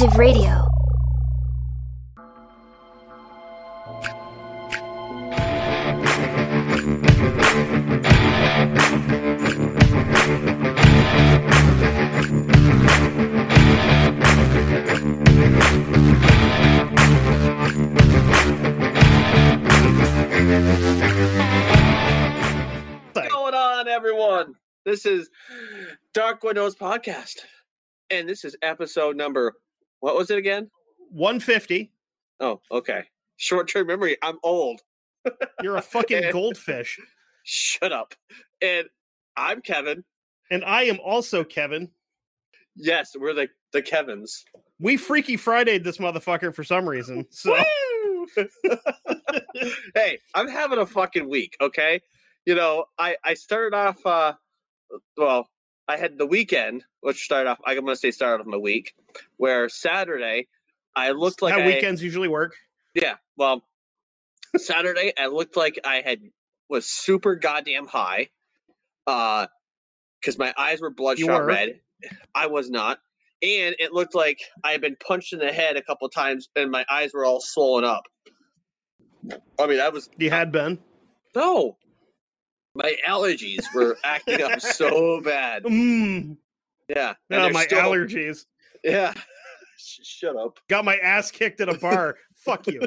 Alternative Radio. This is Dark Windows Podcast. And this is episode number, what was it again? 150. Oh, okay. Short term memory. I'm old. You're a fucking And- goldfish. Shut up. And I'm Kevin. And I am also Kevin. Yes, we're the, the Kevins. We Freaky Fridayed this motherfucker for some reason. So hey, I'm having a fucking week, okay? You know, I, I started off, uh, well, I had the weekend, which started off, I'm going to say started off my week, where Saturday, I looked like how I, weekends usually work. Yeah. Well, Saturday I looked like I had was super goddamn high. Uh because my eyes were bloodshot red. I was not. And it looked like I had been punched in the head a couple times and my eyes were all swollen up. I mean, I was You had been. no. My allergies were acting up so bad. Mm, Yeah. and oh, my still- allergies. Yeah. Sh- Shut up. Got my ass kicked at a bar. Fuck you.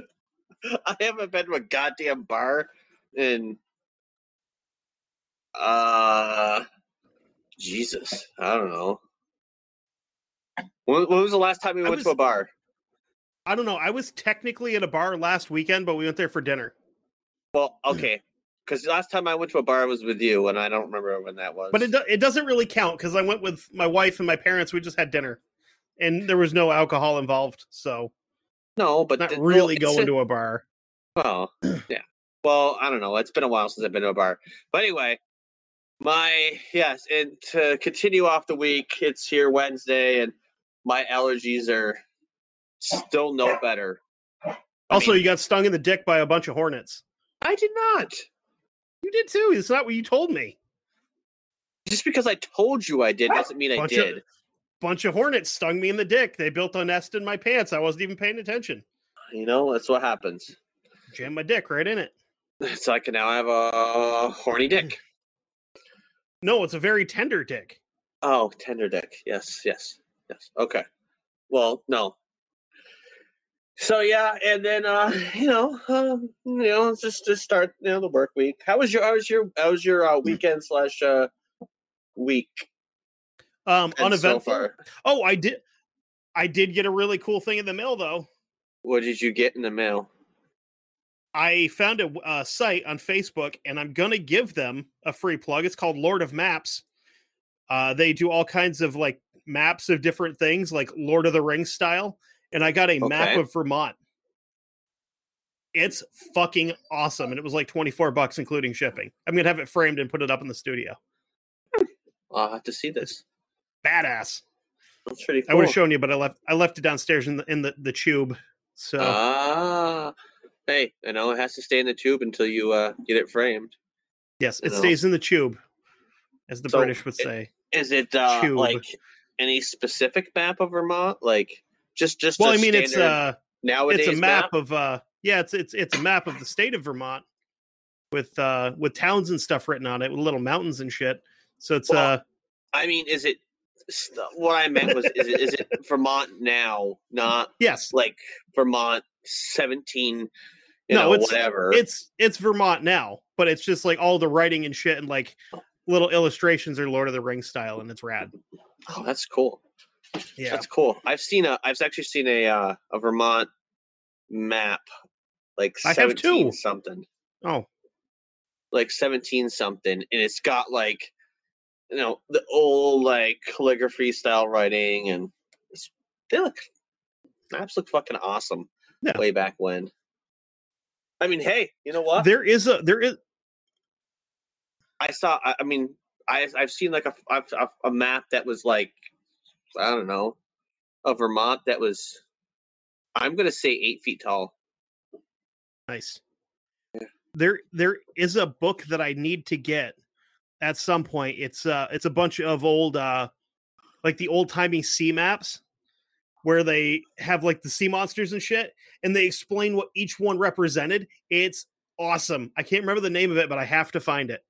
I haven't been to a goddamn bar in uh Jesus. I don't know. When, when was the last time we I went to a bar? I don't know. I was technically at a bar last weekend, but we went there for dinner. Well, okay. Because last time I went to a bar I was with you, and I don't remember when that was. But it, do- it doesn't really count because I went with my wife and my parents. We just had dinner. And there was no alcohol involved. So no, but not the- really it's going a- to a bar. Well, yeah. Well, I don't know. It's been a while since I've been to a bar. But anyway, my yes, and to continue off the week, it's here Wednesday, and my allergies are still no better. I Also, mean, you got stung in the dick by a bunch of hornets. I did not. You did too. It's not what you told me. Just because I told you I did doesn't mean I did. of bunch of hornets stung me in the dick. They built a nest in my pants. I wasn't even paying attention. You know, that's what happens. Jam my dick right in it. So I can now have a horny dick. No, it's a very tender dick. Oh, tender dick. Yes, yes, yes. Okay. Well, no. So yeah, and then uh, you know, um, you know, just to start, you know, the work week. How was your how was your how was your uh, weekend slash uh week? Um, so uneventful. far? oh, I did. I did get a really cool thing in the mail though. What did you get in the mail? I found a, a site on Facebook, and I'm gonna give them a free plug. It's called Lord of Maps. Uh, they do all kinds of like maps of different things, like Lord of the Rings style. And I got a map of Vermont. It's fucking awesome, and it was like 24 bucks including shipping. I'm gonna have it framed and put it up in the studio. I'll have to see this. Badass. That's pretty I would have shown you, but I left I left it downstairs in the in the, the tube. So Ah, hey, I know it has to stay in the tube until you uh get it framed. yes, you it know. stays in the tube, as the So, British would it- say. Is it uh like any specific map of Vermont? Like just just Well, a I mean, it's uh, nowadays it's a map, of uh, yeah, it's it's it's a map of the state of Vermont with uh with towns and stuff written on it, with little mountains and shit. So it's Well, uh, I mean, is it what I meant was is it is it Vermont now, not yes, like Vermont seventeen, you No, know, it's- whatever. it's it's Vermont now, but it's just like all the writing and shit and like little illustrations are Lord of the Rings style, and it's rad. oh, that's cool. Yeah, That's cool. I've seen a I've actually seen a uh, a Vermont map, like I seventeen something. oh, like 17 something and it's got like you know the old like calligraphy style writing and it's, they look maps look fucking awesome Yeah. way back when i mean hey you know what there is a there is i saw i, I mean I, i've seen like a, a a map that was like i don't know of vermont that was i'm gonna say eight feet tall nice. Yeah. There there is a book that I need to get at some point. It's uh it's a bunch of old uh like the old timey sea maps. where they have like the sea monsters and shit, and they explain what each one represented. It's awesome. I can't remember the name of it, but I have to find it.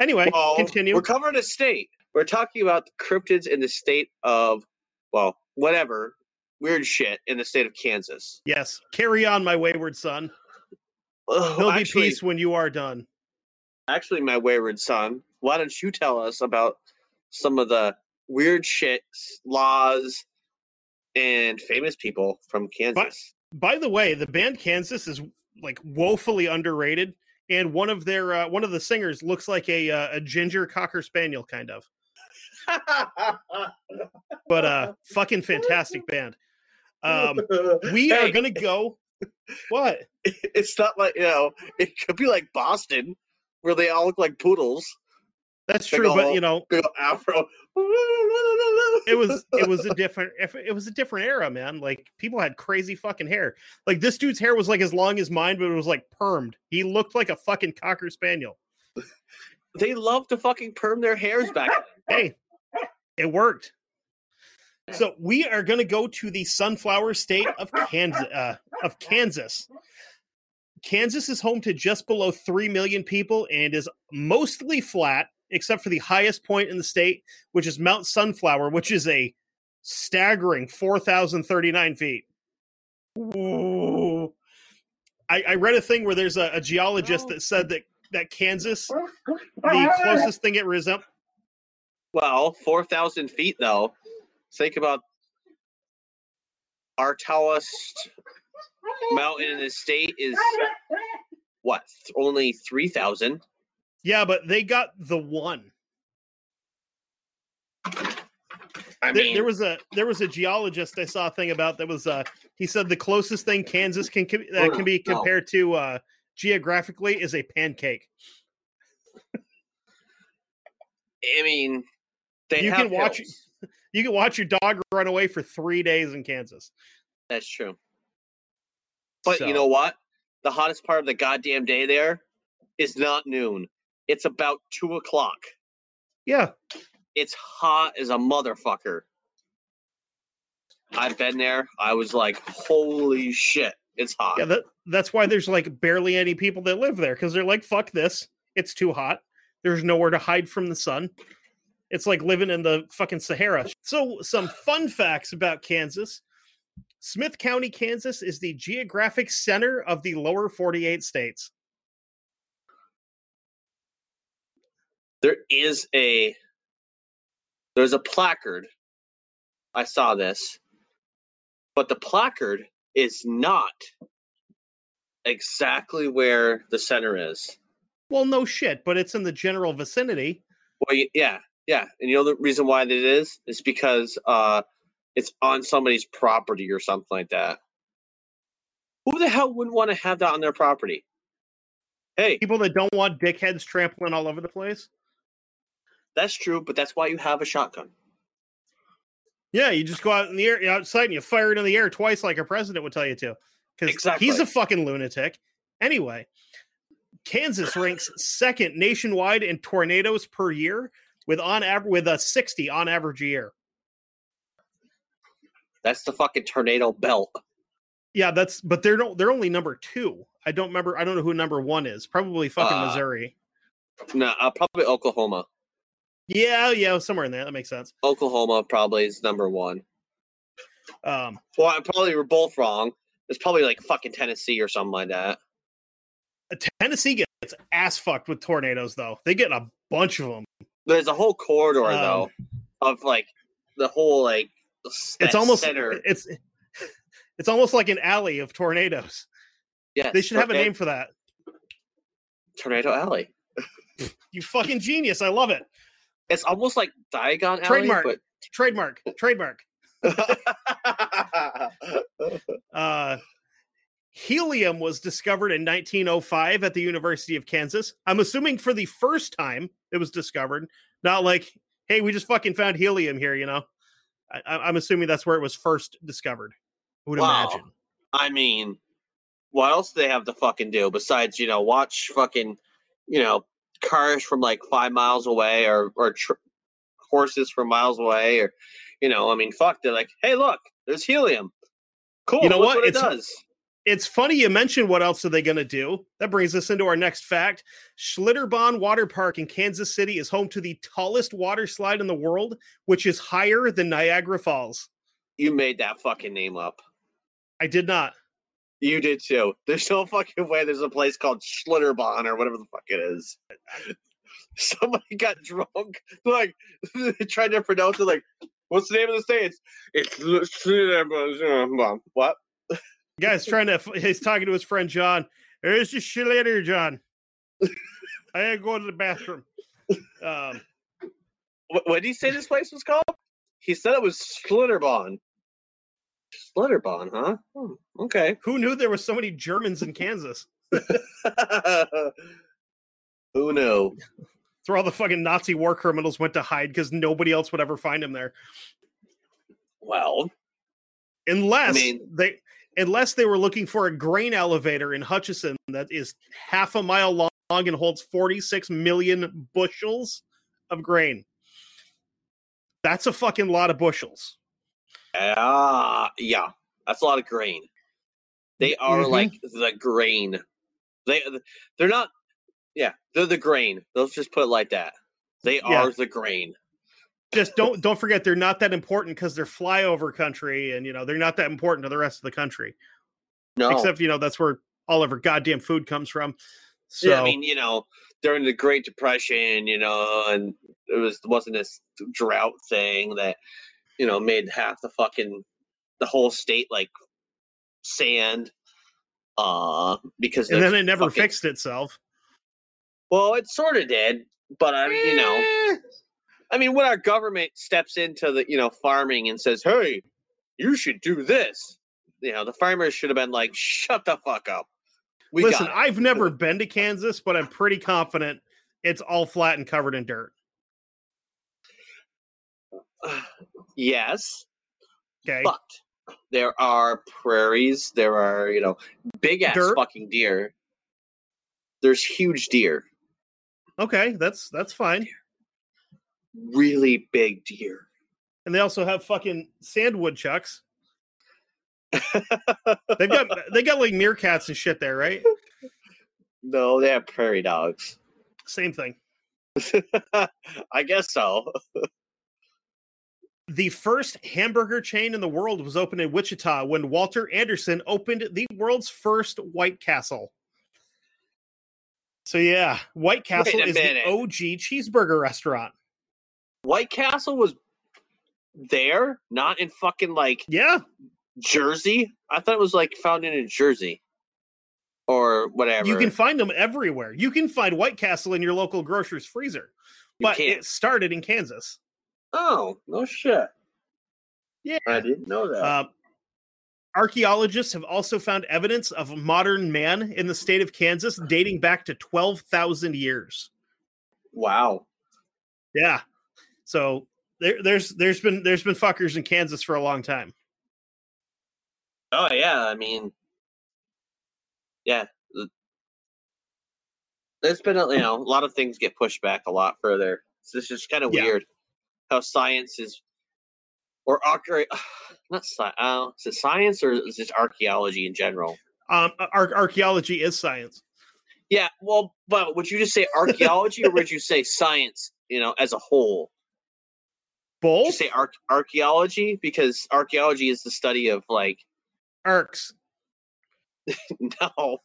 Anyway, Well, continue. We're covering a state. We're talking about the cryptids in the state of, well, whatever weird shit in the state of Kansas. Yes, carry on, my wayward son. There'll be peace when you are done. actually, my wayward son, why don't you tell us about some of the weird shit, laws, and famous people from Kansas? By the way, the band Kansas is like woefully underrated, and one of their uh, one of the singers looks like a uh, a ginger cocker spaniel kind of, but uh, fucking fantastic band. Um, we are gonna go. What? It's not like you know. It could be like Boston, where they all look like poodles. That's true, but you know, afro. it was it was a different it was a different era, man. Like people had crazy fucking hair. Like this dude's hair was like as long as mine, but it was like permed. He looked like a fucking cocker spaniel. They love to fucking perm their hairs back. Hey, it worked. So we are going to go to the sunflower state of Kansas. Uh, of Kansas. Kansas is home to just below three million people and is mostly flat, except for the highest point in the state, which is Mount Sunflower, which is a staggering four thousand thirty nine feet. Ooh. I, I read a thing where there's a, a geologist that said that that Kansas, the closest thing it resembles. Well, four thousand feet though. Think about our tallest mountain in the state is what? Only three thousand. Yeah, but they got the one. I There, mean, there was a there was a geologist I saw a thing about that was uh he said the closest thing Kansas can com- that can be No. compared to uh geographically is a pancake. I mean, they You can watch- hills. You can watch your dog run away for three days in Kansas. That's true. But So- you know what? The hottest part of the goddamn day there is not noon. It's about two o'clock. Yeah, It's hot as a motherfucker. I've been there. I was like, holy shit, it's hot. yeah. That that's why there's like barely any people that live there because they're like, fuck this. It's too hot. There's nowhere to hide from the sun. It's like living in the fucking Sahara. So, some fun facts about Kansas. Smith County, Kansas is the geographic center of the lower 48 states. there is a there's a placard. I saw this. But the placard is not exactly where the center is. Well, no shit, but it's in the general vicinity. Well, yeah, yeah, and you know the reason why that is is because uh, it's on somebody's property or something like that. Who the hell wouldn't want to have that on their property? Hey, People that don't want dickheads trampling all over the place. that's true, but that's why you have a shotgun. Yeah, you just go out in the air outside and you fire it in the air twice like a president would tell you to. Because Exactly. he's a fucking lunatic. Anyway, Kansas ranks second nationwide in tornadoes per year with on average with a 60 on average year. That's the fucking tornado belt. Yeah, that's but they're no, they're only number two. I don't remember. I don't know who number one is. Probably fucking Uh, Missouri. No, uh, probably Oklahoma. Yeah, yeah, somewhere in there. That makes sense. Oklahoma probably is number one. Um, Well, I probably we're both wrong. It's probably like fucking Tennessee or something like that. Tennessee gets ass fucked with tornadoes, though. They get a bunch of them. There's a whole corridor Um, though of like the whole like It's almost center. it's it's almost like an alley of tornadoes. Yeah, They should have a name for that. Tornado Alley. You fucking genius! I love it. It's almost like Diagon Alley, Trademark. Trademark. Trademark. Uh, helium was discovered in 1905 at the University of Kansas. I'm assuming for the first time it was discovered, not like, hey, we just fucking found helium here. You know, I, I'm assuming that's where it was first discovered. I would Wow. imagine. I mean, what else do they have to fucking do besides you know watch fucking you know cars from like five miles away or or tr- horses from miles away or you know I mean fuck they're like hey look There's helium. Cool. You know what? what it does. It's funny you mentioned what else are they going to do. That brings us into our next fact. Schlitterbahn Water Park in Kansas City is home to the tallest water slide in the world, which is higher than Niagara Falls. You made that fucking name up. I did not. You did too. There's no fucking way there's a place called Schlitterbahn or whatever the fuck it is. Somebody got drunk, like they tried to pronounce it. Like, what's the name of the state? It's it's Schlitterbahn. What? Guy's trying to. He's talking to his friend John. There's the Schlitter, John. I gotta go to the bathroom. Um, What, what did he say this place was called? He said it was Schlitterbahn. Schlitterbahn, huh? Hmm, okay. who knew there were so many Germans in Kansas? Who knew? It's where all the fucking Nazi war criminals went to hide because nobody else would ever find them there. Well, unless mean- they unless they were looking for a grain elevator in Hutchinson that is half a mile long and holds 46 million bushels of grain. That's a fucking lot of bushels. ah, yeah, that's a lot of grain. They are Mhm. like the grain. They they're not. Yeah, they're the grain. Let's just put it like that. They Yeah. are the grain. Just don't don't forget they're not that important because they're flyover country and you know they're not that important to the rest of the country. No, Except you know that's where all of our goddamn food comes from. So yeah, I mean, you know, during the Great Depression, you know, and it was wasn't this drought thing that you know made half the fucking the whole state like sand. Uh, because and then it never fucking- fixed itself. Well, it sort of did, but I, you know, Eh. I mean, when our government steps into the you know farming and says, "Hey, you should do this," you know, the farmers should have been like, "Shut the fuck up." We Listen. I've never been to Kansas, but I'm pretty confident it's all flat and covered in dirt. yes, Okay. but there are prairies. There are you know big ass Dirt? fucking deer. There's huge deer, Okay, that's that's fine. Really big deer. And they also have fucking sand woodchucks. They've got they got like meerkats and shit there, right? no, they have prairie dogs. Same thing. I guess so. The first hamburger chain in the world was opened in Wichita when Walter Anderson opened the world's first White Castle. So yeah, White Castle is minute. the OG cheeseburger restaurant. White Castle was there, not in fucking like Yeah, Jersey. I thought it was like found in Jersey or whatever. you can find them everywhere. You can find White Castle in your local grocer's freezer, You but can't. it started in Kansas. oh no shit. Yeah. I didn't know that. Uh, archaeologists have also found evidence of modern man in the state of Kansas dating back to 12,000 years. wow. Yeah. So there, there's there's been there's been fuckers in Kansas for a long time. Oh yeah. I mean, yeah. There's been a, you know a lot of things get pushed back a lot further. So this is kind of Yeah. weird how science is, or archae- not sci- uh, is it science or is it archaeology in general? Um, ar- archaeology is science. Yeah, well, but would you just say archaeology or would you say science, you know, as a whole? Would you say arch- archaeology because archaeology is the study of like arcs. no.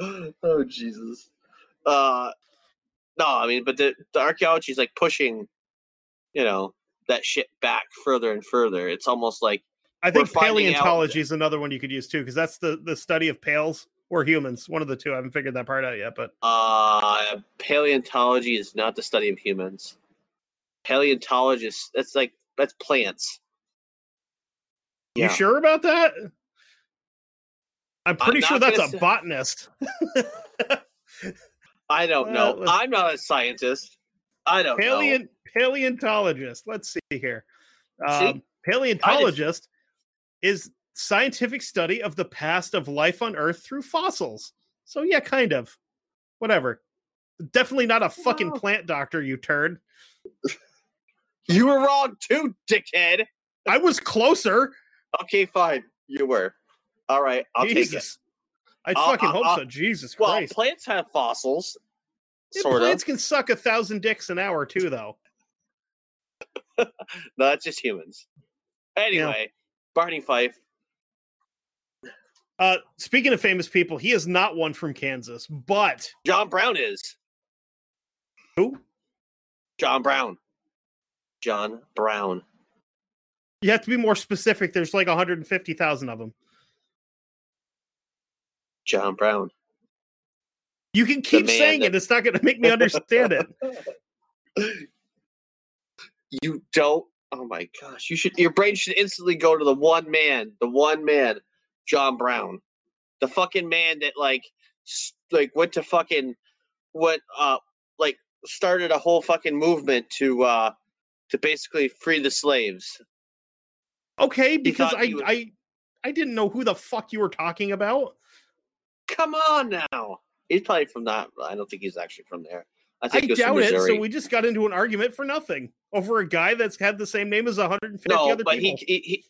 oh Jesus. Uh no, I mean, but the, the archaeology is like pushing, you know, that shit back further and further. It's almost like I think We're finding out- paleontology is another one you could use too, because that's the the study of pails or humans. One of the two. I haven't figured that part out yet, but uh paleontology is not the study of humans. Paleontologist that's like that's plants. you sure about that? I'm pretty sure that's a say- botanist. I don't know. let's- I'm not a scientist. I don't know. Paleontologist. Let's see here. Um, See? paleontologist is scientific study of the past of life on Earth through fossils. So yeah, kind of. Whatever. Definitely not a fucking Well- plant doctor, you turd. You were wrong too, dickhead. I was closer. Okay, fine. You were. All right, I'll take it. I I'll- fucking I'll- hope I'll- so. Jesus Well, Christ. Well, plants have fossils. Yeah, Sort plants of. can suck a thousand dicks an hour too, though. No, that's just humans. Anyway, Barney Fife. Uh, speaking of famous people, he is not one from Kansas, but John Brown is. who? John Brown. John Brown. You have to be more specific. There's like 150,000 of them. John Brown. You can keep saying that- it. It's not going to make me understand it. You don't. Oh my gosh! You should. Your brain should instantly go to the one man. The one man, John Brown, the fucking man that like, like went to fucking, what uh, like started a whole fucking movement to uh, to basically free the slaves. Okay, because I, he was- I I didn't know who the fuck you were talking about. Come on now. He's probably from that. I don't think he's actually from there. I I he doubt it. So we just got into an argument for nothing over a guy that's had the same name as 150 no, other but he, people. he he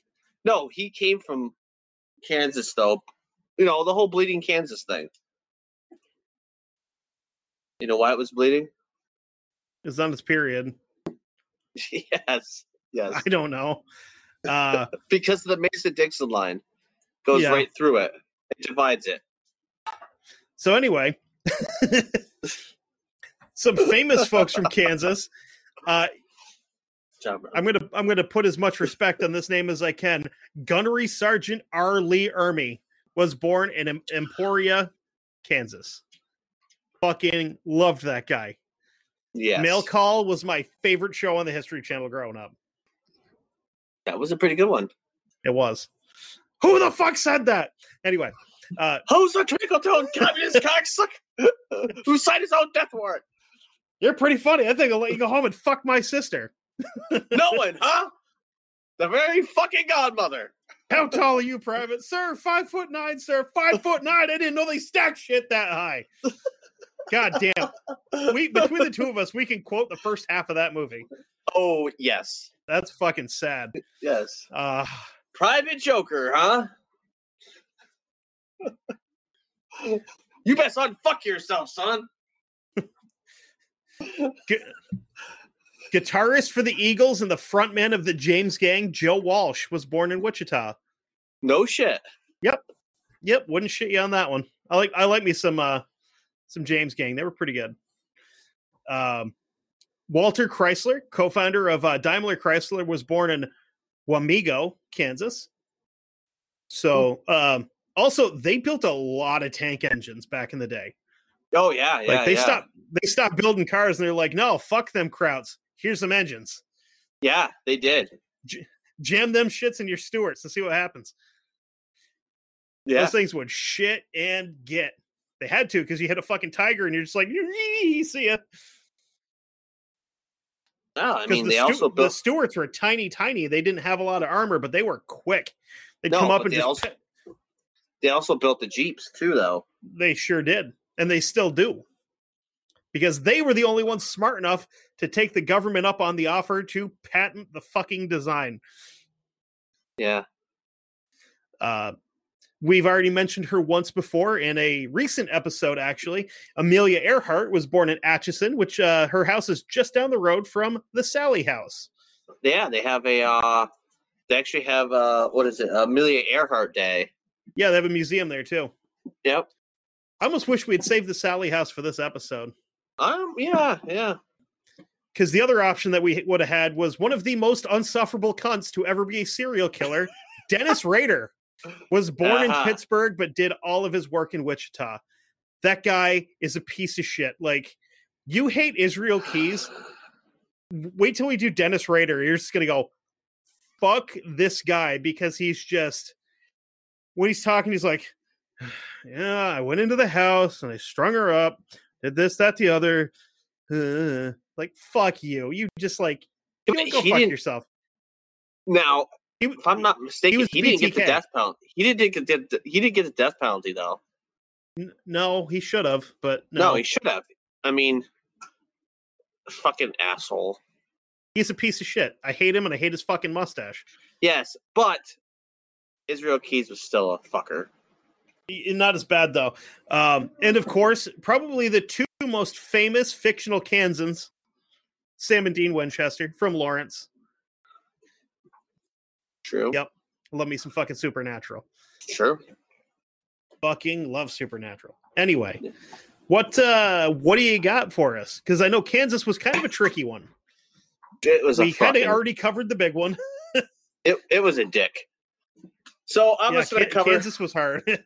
no, he came from Kansas though. You know, the whole bleeding Kansas thing. You know why it was bleeding? It's on his period. yes. Yes. I don't know. Uh, Because the Mason Dixon line goes Yeah. right through it. It divides it. so anyway, some famous folks from Kansas. Uh, I'm gonna I'm gonna put as much respect on this name as I can. Gunnery Sergeant R. Lee Ermey was born in Em- Emporia, Kansas. Fucking loved that guy. Yeah, Mail Call was my favorite show on the History Channel growing up. That was a pretty good one. It was. Who the fuck said that? Anyway, uh, Who's the trickle-toed communist cocksucker who signed his own death warrant? you're pretty funny. I think I'll let you go home and fuck my sister. No one, huh? The very fucking godmother. How tall are you, Private? Sir, five foot nine, sir. Five foot nine. I didn't know they stacked shit that high. God damn. We between the two of us, we can quote the first half of that movie. Oh yes, That's fucking sad. yes. Uh Private Joker, huh? you best unfuck yourself, son. Gu- guitarist for the Eagles and the frontman of the James Gang, Joe Walsh, was born in Wichita. No shit. Yep, Yep. wouldn't shit you on that one. I like I like me some uh some James Gang. They were pretty good. Um Walter Chrysler, co-founder of uh, Daimler Chrysler, was born in Wamego, Kansas. So, um, also they built a lot of tank engines back in the day. Oh yeah, yeah. Like they yeah. stopped they stopped building cars and they're like, no, fuck them krauts. Here's some engines. Yeah, they did. Jam them shits in your Stuarts and see what happens. Yeah. Those things would shit and get. They had to because you hit a fucking tiger and you're just like, see ya. No, I mean the, they Stu- also the built. Stuarts were tiny, tiny. They didn't have a lot of armor, but they were quick. They'd No, come up and they just. also- They also built the jeeps too, though. They sure did, and they still do, because they were the only ones smart enough to take the government up on the offer to patent the fucking design. Yeah. Uh, we've already mentioned her once before in a recent episode. Actually, Amelia Earhart was born in Atchison, which uh, her house is just down the road from the Sallie House. Yeah, they have a. uh They actually have uh what is it? Amelia Earhart Day. Yeah, they have a museum there too. Yep. I almost wish we had saved the Sallie House for this episode. Um. Yeah. Yeah. Because the other option that we would have had was one of the most unsufferable cunts to ever be a serial killer, Dennis Rader, was born Uh-huh. in Pittsburg but did all of his work in Wichita. That guy is a piece of shit. Like, you hate Israel Keyes. Wait till we do Dennis Rader. You're just gonna go, fuck this guy because he's just when he's talking, he's like, Yeah, I went into the house and I strung her up, did this, that, the other. Uh, like fuck you. You just like But go he fuck yourself. Now, He, if I'm not mistaken, was he, didn't get the death penalty. He didn't get the, he didn't get the death penalty though. n- no, he should have, but No, no. he should have. I mean, fucking asshole. He's a piece of shit. I hate him and I hate his fucking mustache. Yes, but Israel Keyes was still a fucker. Not as bad though. Um, and of course, probably the two most famous fictional Kansans, Sam and Dean Winchester from Lawrence. True. Yep. Love me some fucking Supernatural. True. Fucking love Supernatural. Anyway, what uh what do you got for us? Because I know Kansas was kind of a tricky one. It was a We kind of already covered the big one. it, it was a dick. So I'm yeah, just gonna Kan- cover Kansas was hard.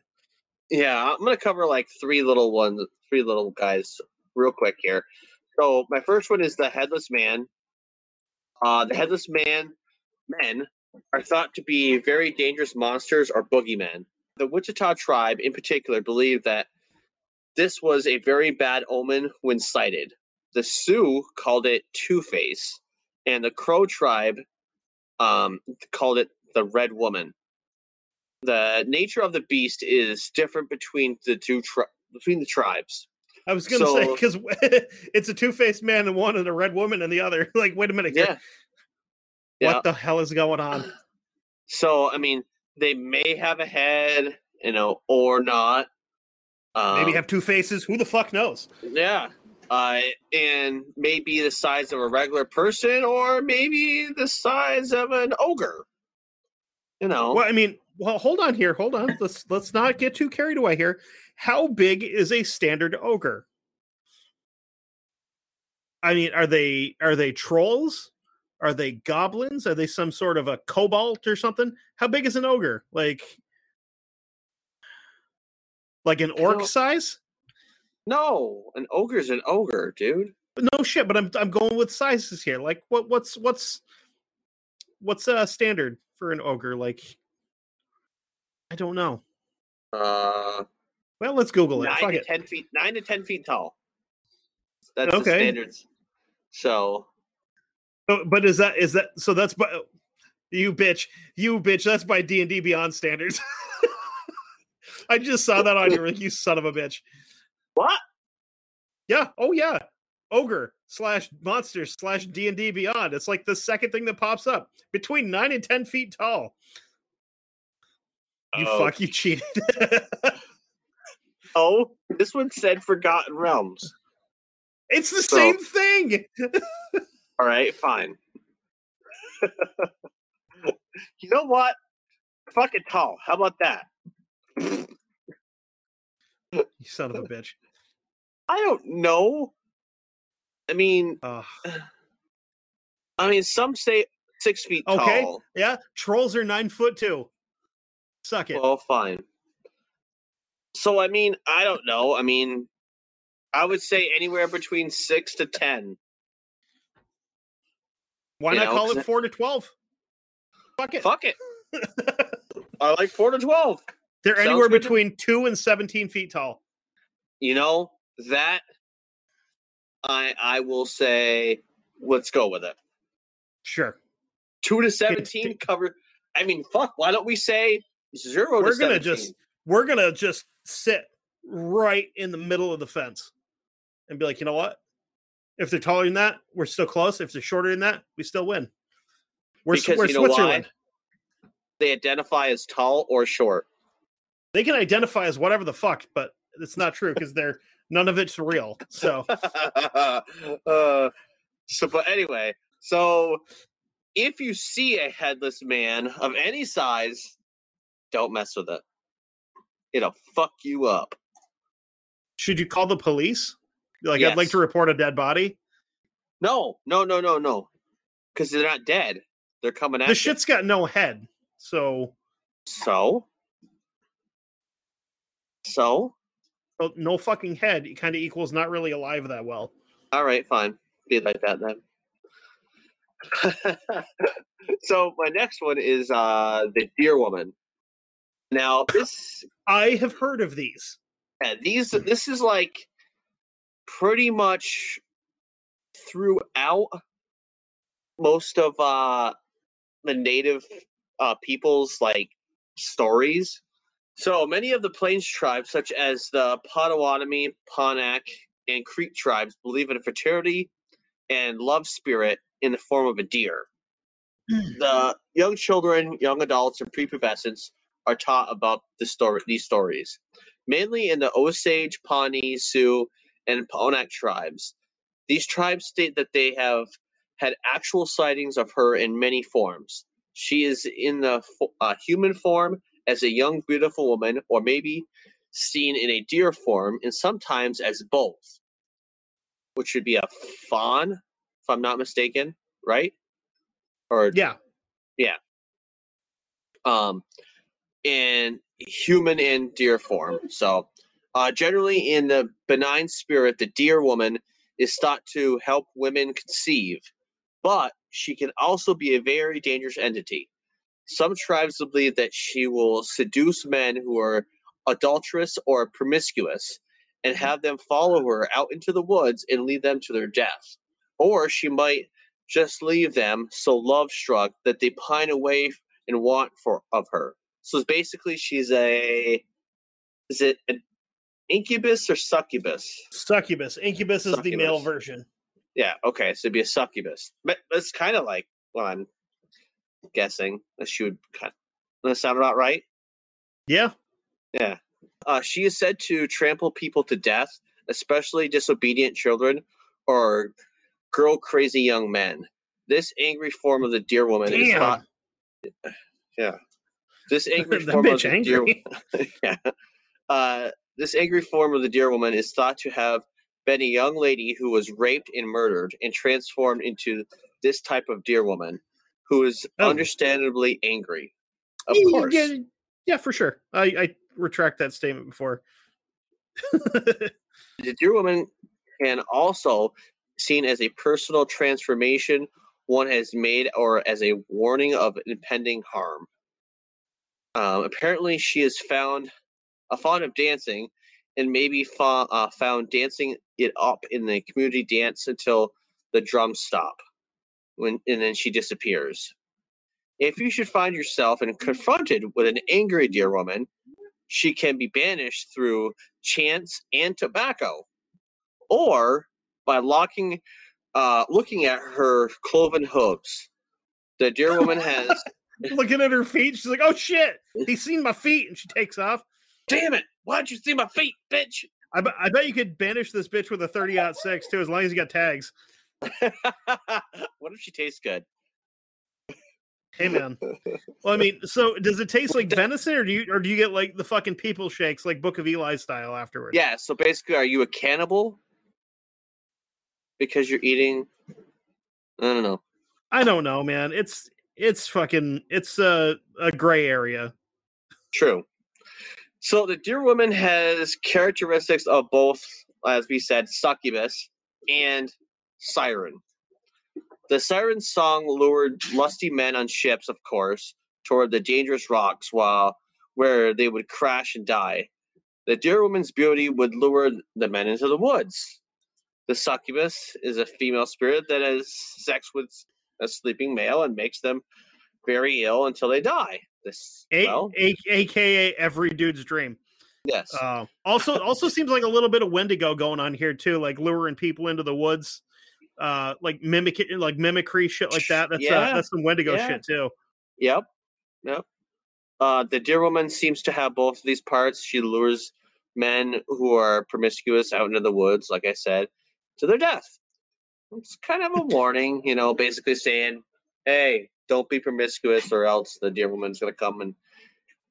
Yeah, I'm gonna cover like three little ones, three little guys, real quick here. So my first one is the headless man. Uh, the headless man men are thought to be very dangerous monsters or boogeymen. The Wichita tribe, in particular, believed that this was a very bad omen when sighted. The Sioux called it Two Face, and the Crow tribe um, called it the Red Woman the nature of the beast is different between the two tri- between the tribes. I was gonna say because it's a two-faced man and one and a red woman and the other. Like, wait a minute, here. Yeah. what Yeah. the hell is going on? So I mean, they may have a head, you know, or not. Um, Maybe have two faces. Who the fuck knows? yeah. Uh, and maybe the size of a regular person, or maybe the size of an ogre. You know, Well, I mean, well, hold on here. Hold on. Let's let's not get too carried away here. How big is a standard ogre? I mean, are they are they trolls? Are they goblins? Are they some sort of a kobold or something? How big is an ogre? Like like an orc size? no, an ogre's an ogre, dude. No shit, but I'm I'm going with sizes here. Like what what's what's what's uh standard for an ogre? Like I don't know. Uh, Well, let's Google it. nine Fuck to it. ten feet, nine to ten feet tall. That's the Okay. standards. So Oh, but is that is that so? That's by you bitch, you bitch. That's by D and D Beyond standards. I just saw that on your you son of a bitch. what? Yeah. Oh yeah. Ogre slash monster slash D and D Beyond. It's like the second thing that pops up between nine and ten feet tall. You Oh. fuck. You cheated. Oh, this one said Forgotten Realms. it's the So- same thing. All right, fine. you know what? Fucking tall. How about that? You son of a bitch. I don't know. I mean, Ugh. I mean, some say six feet Okay. tall. yeah. Trolls are nine foot two. Suck it. Well, fine. So I mean, I don't know. I mean, I would say anywhere between six to ten. Why you not know, call it four to twelve? Fuck it. Fuck it. I like four to twelve. They're Sounds anywhere good to- between two and seventeen feet tall. You know that. I I will say, let's go with it. Sure. Two to seventeen cover. I mean, fuck. Why don't we say zero? We're to gonna 17? just we're gonna just sit right in the middle of the fence and be like, you know what? If they're taller than that, we're still close. If they're shorter than that, we still win. We're, because we're you know Switzerland. why? They identify as tall or short. They can identify as whatever the fuck, but it's not true because they're none of it's real. So uh, so, but anyway, so if you see a headless man of any size, don't mess with it. It'll fuck you up. should you call the police? Like I'd like to report a dead body. No, no, no, no, no, because they're not dead. They're coming out. The you. shit's got no head. So So, so oh, no fucking head kind of equals not really alive that well. all right, fine. Be like that then. so my next one is uh the deer woman. Now this I have heard of these. yeah, these this is like pretty much throughout most of uh the native uh people's like stories. So many of the plains tribes, such as the Potawatomi, Ponca, and Creek tribes, believe in a fertility and love spirit in the form of a deer. The young children, young adults, and prepubescents are taught about the story, these stories, mainly in the Osage, Pawnee, Sioux, and Ponca tribes. These tribes state that they have had actual sightings of her in many forms. She is in the uh, human form as a young, beautiful woman, or maybe seen in a deer form, and sometimes as both, which would be a fawn, if I'm not mistaken, right? Or yeah, Yeah. um, in human and deer form. So, uh, generally, in the benign spirit, the deer woman is thought to help women conceive, but she can also be a very dangerous entity. Some tribes believe that she will seduce men who are adulterous or promiscuous and have them follow her out into the woods and lead them to their death. Or she might just leave them so love struck that they pine away and want for of her. So basically, she's a is it an incubus or succubus? Succubus. Incubus is the male version. Yeah, okay, so it'd be a succubus. But it's kind of like well, I'm guessing. That she would. Does that sound about right? Yeah. Yeah. Uh, she is said to trample people to death, especially disobedient children or girl crazy young men. This angry form of the deer woman is Damn. thought. Yeah. This angry form of the deer. angry. yeah. Uh, this angry form of the deer woman is thought to have been a young lady who was raped and murdered and transformed into this type of deer woman who is Oh. understandably angry. Of Yeah, course. Yeah, yeah, for sure. I, I retract that statement before. The deer woman can also seen as a personal transformation one has made or as a warning of impending harm. Um, apparently, she is found a fond of dancing and maybe fo- uh, found dancing it up in the community dance until the drums stop, when and then she disappears. If you should find yourself and confronted with an angry deer woman, she can be banished through chants and tobacco, or by locking, uh, looking at her cloven hooves. The deer woman has Looking at her feet, she's like, "Oh shit, he's seen my feet," and she takes off. Damn it! Why'd you see my feet, bitch? I, bet I bet you could banish this bitch with a thirty aught six too, as long as you got tags. what if she tastes good? Hey man. Well, I mean, so does it taste like venison, or do you or do you get like the fucking people shakes, like Book of Eli style afterwards? Yeah. So basically, are you a cannibal because you're eating? I don't know. I don't know, man. It's it's fucking it's a a gray area. True. So the deer woman has characteristics of both, as we said, succubus and siren. The siren song lured lusty men on ships, of course, toward the dangerous rocks, while where they would crash and die. The deer woman's beauty would lure the men into the woods. The succubus is a female spirit that has sex with a sleeping male and makes them very ill until they die. This A- well, A- AKA every dude's dream. yes. Uh, also, also seems like a little bit of Wendigo going on here too, like luring people into the woods, uh, like mimic like mimicry shit like that. That's uh, that's some Wendigo yeah. shit too. Yep. Yep. Uh, the deer woman seems to have both of these parts. She lures men who are promiscuous out into the woods, like I said, to their death. It's kind of a warning, you know, basically saying, hey, don't be promiscuous or else the dear woman's going to come and,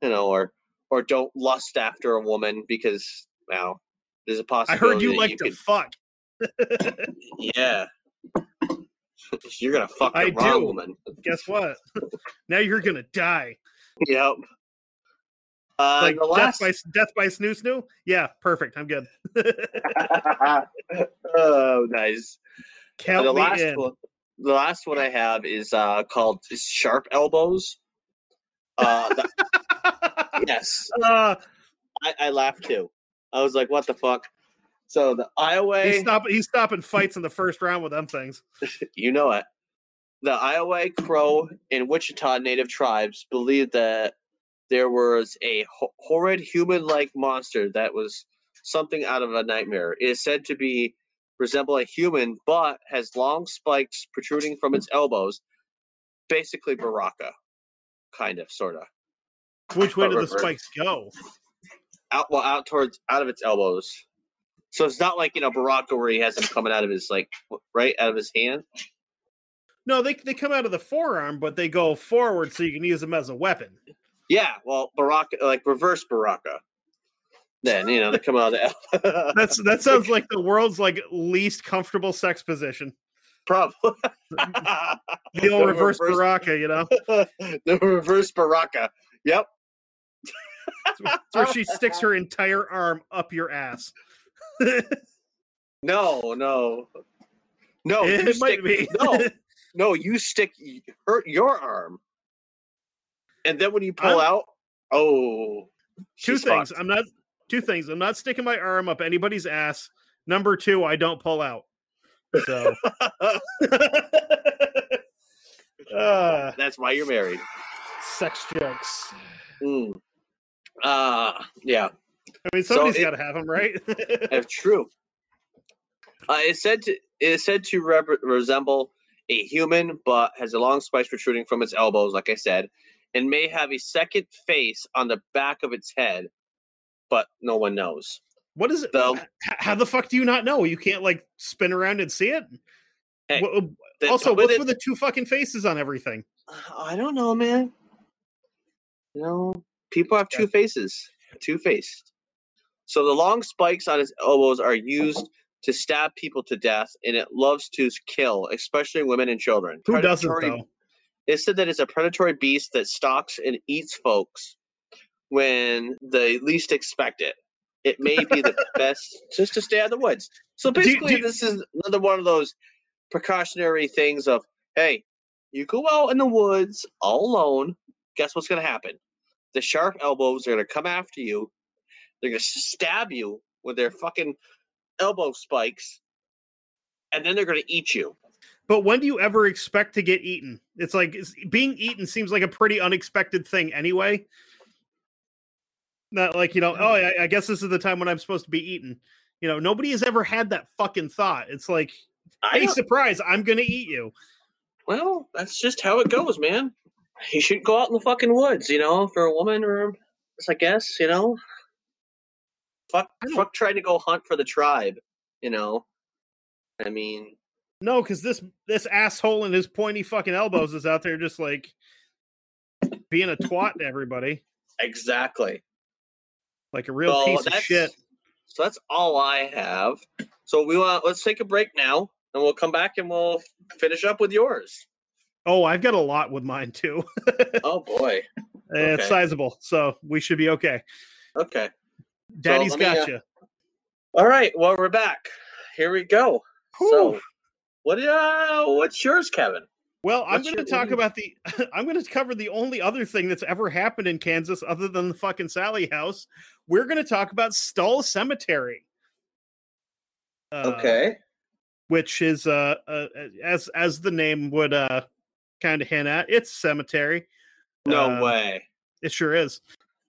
you know, or or don't lust after a woman because, well, there's a possibility. I heard you like to could- fuck. Yeah. You're going to fuck the I wrong do. woman. Guess what? now you're gonna die. Yep. Uh, like the last death by death by snu snu. Yeah, perfect. I'm good. oh, nice. Count the last in. one, the last one I have is uh, called Sharp Elbows. Uh, the- yes, uh, I, I laughed too. I was like, "What the fuck?" So the Iowa, he's stop he's stopping fights in the first round with them things. you know it. The Iowa, Crow, and Wichita Native tribes believed that there was a ho- horrid human-like monster that was something out of a nightmare. It is said to be resemble a human but has long spikes protruding from its elbows. Basically, Baraka, kind of, sort of. Which way do the spikes go? Out, well, out towards out of its elbows. So it's not like you know Baraka where he has them coming out of his like right out of his hand. No, they they come out of the forearm, but they go forward so you can use them as a weapon. Yeah, well, Baraka like reverse Baraka. Then you know they come out of. That's that sounds like the world's like least comfortable sex position. probably The old reverse, reverse- baraka, you know, the reverse Baraka. Yep. it's where she sticks her entire arm up your ass. No, no, no. you it might stick- be. No, no. You stick her your arm, and then when you pull I'm- out, oh, two things. fucked. I'm not two things. I'm not sticking my arm up anybody's ass. Number two, I don't pull out. So uh, That's why you're married. sex jokes. Mm. Uh yeah, I mean, So somebody's it- got to have them, right? that's true. Uh, it's said to it is said to rep- resemble a human, but has a long spike protruding from its elbows, like I said, and may have a second face on the back of its head, but no one knows. what is it? So- How the fuck do you not know? You can't like spin around and see it. Hey, Wha- um, The- also, what's it- with the two fucking faces on everything? Uh, I don't know, man. You know, people have two faces, two faced. So the long spikes on its elbows are used to stab people to death, and it loves to kill, especially women and children. Who doesn't though? It said that it's a predatory beast that stalks and eats folks when they least expect it. It may be the best just to stay out of the woods. So you- basically, do- this is another one of those precautionary things of, hey, you go out in the woods all alone. Guess what's going to happen? The sharp elbows are going to come after you. They're going to stab you with their fucking elbow spikes, and then they're going to eat you. But when do you ever expect to get eaten? It's like it's, being eaten seems like a pretty unexpected thing anyway. Not like you know, oh, I, I guess this is the time when I'm supposed to be eaten. You know, nobody has ever had that fucking thought. It's like, hey, surprise, I'm gonna eat you. Well, that's just how it goes, man. You should go out in the fucking woods, you know, for a woman or I guess, you know. Fuck fuck trying to go hunt for the tribe, you know. I mean, No, because this this asshole and his pointy fucking elbows is out there just like being a twat to everybody, exactly. Like a real So piece of shit. So that's all I have. So we want let's take a break now and we'll come back and we'll finish up with yours. Oh, I've got a lot with mine too. Oh boy. It's sizable, so we should be okay. Okay. Daddy's let me, got uh, you. All right, well we're back. Here we go. So what uh what's yours, Kevin? Well, I'm going to talk about the. I'm going to cover the only other thing that's ever happened in Kansas other than the fucking Sallie House. We're going to talk about Stull Cemetery. Uh, Okay. Which is uh, uh as as the name would uh kind of hint at, it's cemetery. No uh, way. It sure is.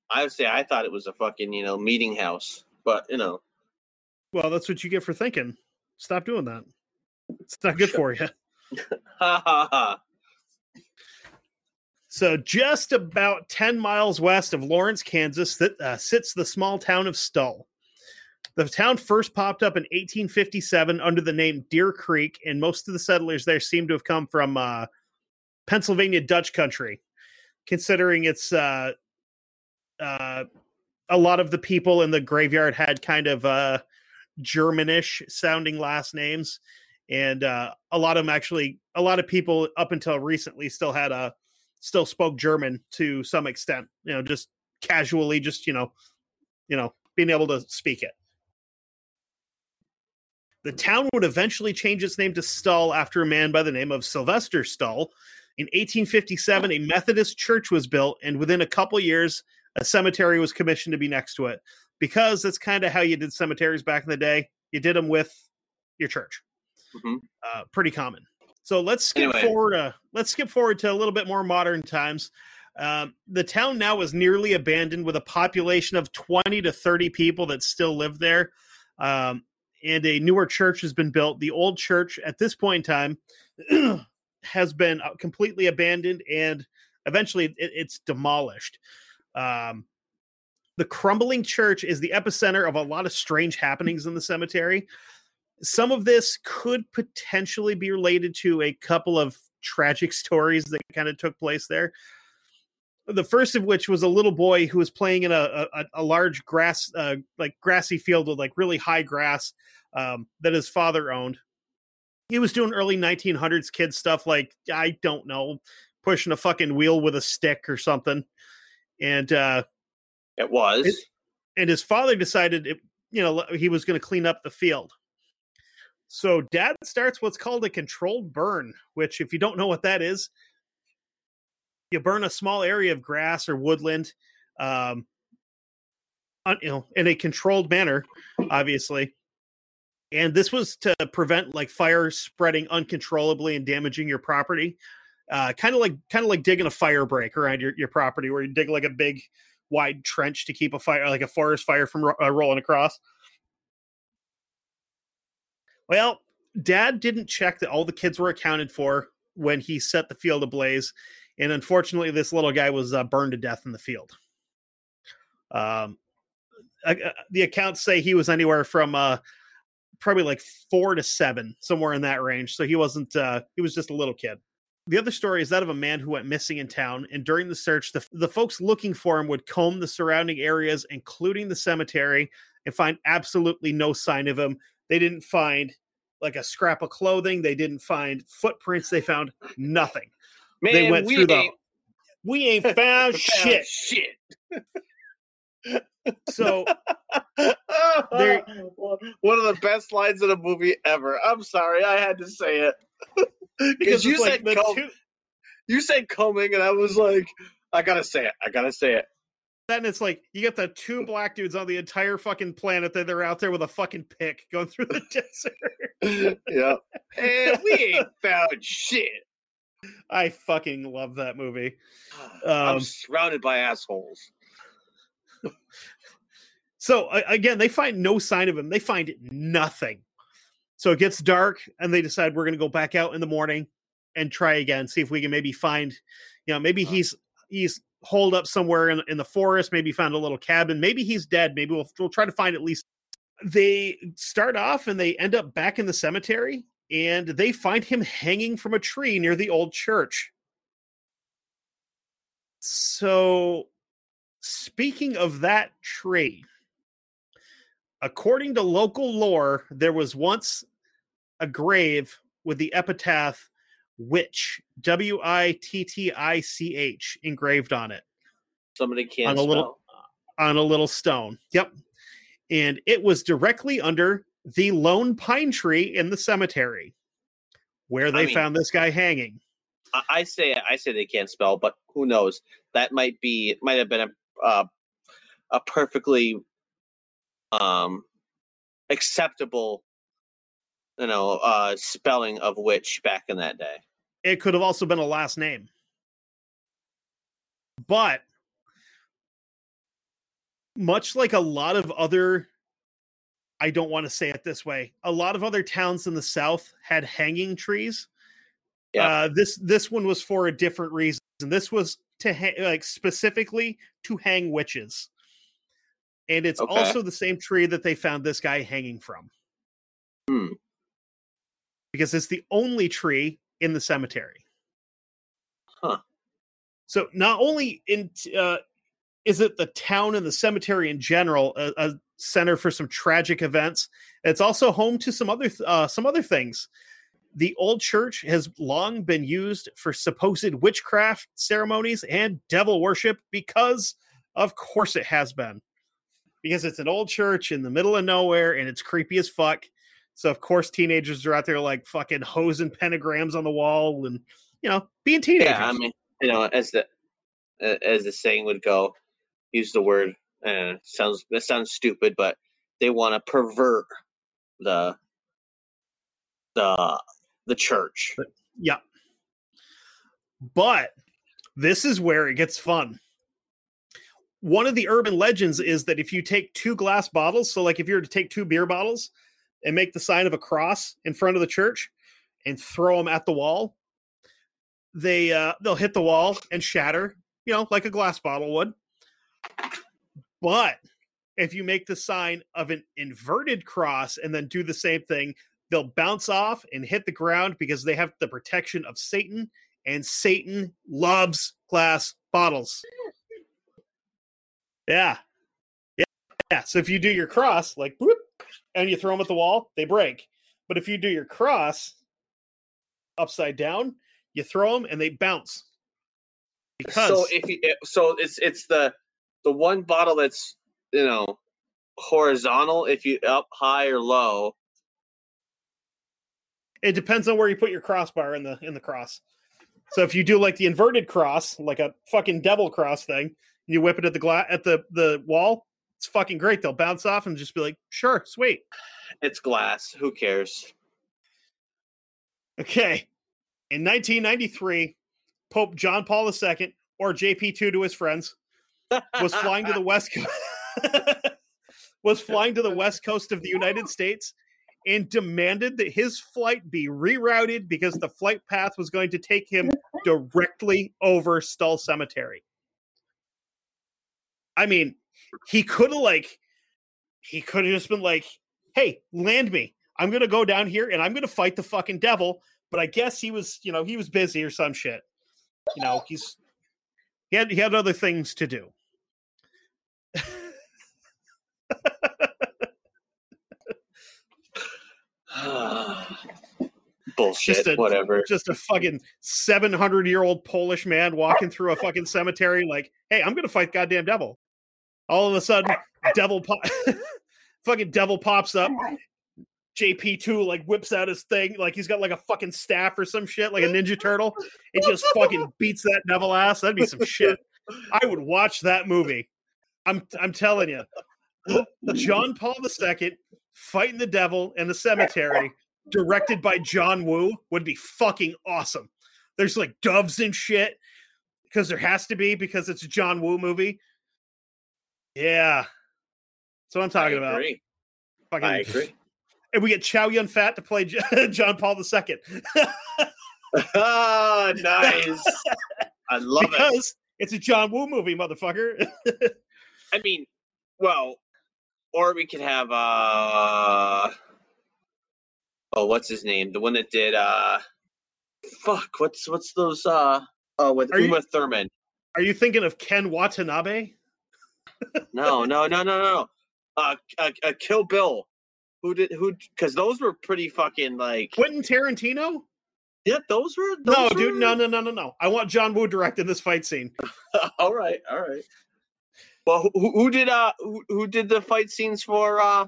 I would say I thought it was a fucking, you know, meeting house. But you know. Well, that's what you get for thinking. Stop doing that. It's not good for you. Ha ha ha. So, just about 10 miles west of Lawrence, Kansas, that, uh, sits the small town of Stull. The town first popped up in 1857 under the name Deer Creek, and most of the settlers there seem to have come from uh, Pennsylvania Dutch country, considering it's uh, uh, a lot of the people in the graveyard had kind of uh, Germanish sounding last names. And uh, a lot of them actually, a lot of people up until recently still had a still spoke German to some extent, you know, just casually, just, you know, you know, being able to speak it. The town would eventually change its name to Stull after a man by the name of Sylvester Stull. In 1857, a Methodist church was built, and within a couple years, a cemetery was commissioned to be next to it. Because that's kind of how you did cemeteries back in the day. You did them with your church. Mhm. Uh, pretty common. So let's skip Anyway. forward. Uh, let's skip forward to a little bit more modern times. Um, the town now is nearly abandoned with a population of 20 to 30 people that still live there. Um, and a newer church has been built. The old church at this point in time has been uh, completely abandoned and eventually it, it's demolished. Um, the crumbling church is the epicenter of a lot of strange happenings in the cemetery. Some of this could potentially be related to a couple of tragic stories that kind of took place there. The first of which was a little boy who was playing in a a, a large grass, uh, like grassy field with like really high grass um, that his father owned. He was doing early 1900s kid stuff, like I don't know, pushing a fucking wheel with a stick or something, and uh, It was. It- and his father decided it, you know he was going to clean up the field so dad starts what's called a controlled burn which if you don't know what that is you burn a small area of grass or woodland um you know in a controlled manner obviously. And this was to prevent like fire spreading uncontrollably and damaging your property uh kind of like kind of like digging a fire break around your, your property where you dig like a big wide trench to keep a fire like a forest fire from ro- uh, rolling across well dad didn't check that all the kids were accounted for when he set the field ablaze and unfortunately this little guy was uh, burned to death in the field um uh, the accounts say he was anywhere from uh probably like four to seven somewhere in that range so he wasn't uh he was just a little kid the other story is that of a man who went missing in town, and during the search, the, the folks looking for him would comb the surrounding areas, including the cemetery, and find absolutely no sign of him. They didn't find like a scrap of clothing, they didn't find footprints, they found nothing. Man, they went we through the we ain't found found shit. Shit. So There- One of the best lines in a movie ever. I'm sorry, I had to say it. Because you it's said comb, two- you said combing, and I was like, I gotta say it. I gotta say it. Then it's like you get the two black dudes on the entire fucking planet that they're out there with a fucking pick going through the desert. yeah. And we ain't found shit. I fucking love that movie. I'm Um, surrounded by assholes. So again, they find no sign of him. They find nothing. So it gets dark, and they decide we're going to go back out in the morning and try again, see if we can maybe find, you know, maybe he's he's holed up somewhere in, in the forest. Maybe found a little cabin. Maybe he's dead. Maybe we'll we'll try to find at least. They start off and they end up back in the cemetery, and they find him hanging from a tree near the old church. So, speaking of that tree, according to local lore, there was once a grave with the epitaph witch, W I T T I C H, engraved on it Somebody can't On a little- on a little stone. Yep. And it was directly under the lone pine tree in the cemetery where they mean- found this guy hanging. I, I say I say they can't spell, but who knows? That might be it might have been a uh, a perfectly um acceptable you know uh spelling of witch back in that day. It could have also been a last name. But much like a lot of other I don't want to say it this way. A lot of other towns in the south had hanging trees. Yeah. Uh, this this one was for a different reason. This was to ha- like specifically to hang witches. And it's Okay. also the same tree that they found this guy hanging from. Hmm. Because it's the only tree in the cemetery. Huh. So not only in uh, is it the town and the cemetery in general a, a center for some tragic events, it's also home to some other uh, some other things. The old church has long been used for supposed witchcraft ceremonies and devil worship because, of course, it has been. Because it's an old church in the middle of nowhere and it's creepy as fuck. So of course teenagers are out there like fucking hosing pentagrams on the wall and you know being teenagers. Yeah, I mean, you know, as the as the saying would go, use the word. Uh, sounds that sounds stupid, but they want to pervert the the the church. Yeah. But this is where it gets fun. One of the urban legends is that if you take two glass bottles, so like if you were to take two beer bottles and make the sign of a cross in front of the church and throw them at the wall, they uh, they'll hit the wall and shatter, you know, like a glass bottle would. But if you make the sign of an inverted cross and then do the same thing, they'll bounce off and hit the ground because they have the protection of Satan, and Satan loves glass bottles. Yeah. Yeah. Yeah. So if you do your cross, like, whoop, and you throw them at the wall, they break. But if you do your cross upside down, you throw them and they bounce. Because So if you, eh, so it's it's the the one bottle that's you know horizontal. If you up high or low, it depends on where you put your crossbar in the in the cross. So if you do like the inverted cross, like a fucking devil cross thing, you whip it at the gla- at the the wall, it's fucking great. They'll bounce off and just be like, "Sure, sweet." it's glass. Who cares? Okay. In 1993, Pope John Paul II, or JP2 to his friends, was flying to the west coast was flying to the west coast of the United States and demanded that his flight be rerouted because the flight path was going to take him directly over Stull Cemetery. I mean, he could have like he could have just been like, "Hey, land me. I'm going to go down here and I'm going to fight the fucking devil." But I guess he was, you know, he was busy or some shit. You know, he's he had he had other things to do. Bullshit. Just a- whatever. just a fucking 700 year old Polish man walking through a fucking cemetery, like, hey, I'm gonna fight goddamn devil. All of a sudden, devil pop, fucking devil pops up. JP2 like whips out his thing, like he's got like a fucking staff or some shit, like a Ninja Turtle. It just fucking beats that devil ass. That'd be some shit. I would watch that movie. I'm I'm telling you, John Paul II fighting the devil in the cemetery, directed by John Woo, would be fucking awesome. There's like doves and shit because there has to be because it's a John Woo movie. Yeah, that's what I'm talking I about. agree. Fucking, I agree. And we get Chow Yun Fat to play John Paul II Ah, nice. I love it. because it's a John Woo movie, motherfucker. I mean, well, or we could have uh oh, what's his name? The one that did uh fuck, what's what's those uh oh with Are you- Uma Thurman. Are you thinking of Ken Watanabe? No, no, no, no, no. Uh, uh, uh Kill Bill. Who did who cuz those were pretty fucking like Quentin Tarantino? Yeah, those were No, those dude, no, no, no, no, no. I want John Woo directing this fight scene. all right, all right. Well, who, who did uh who, who did the fight scenes for uh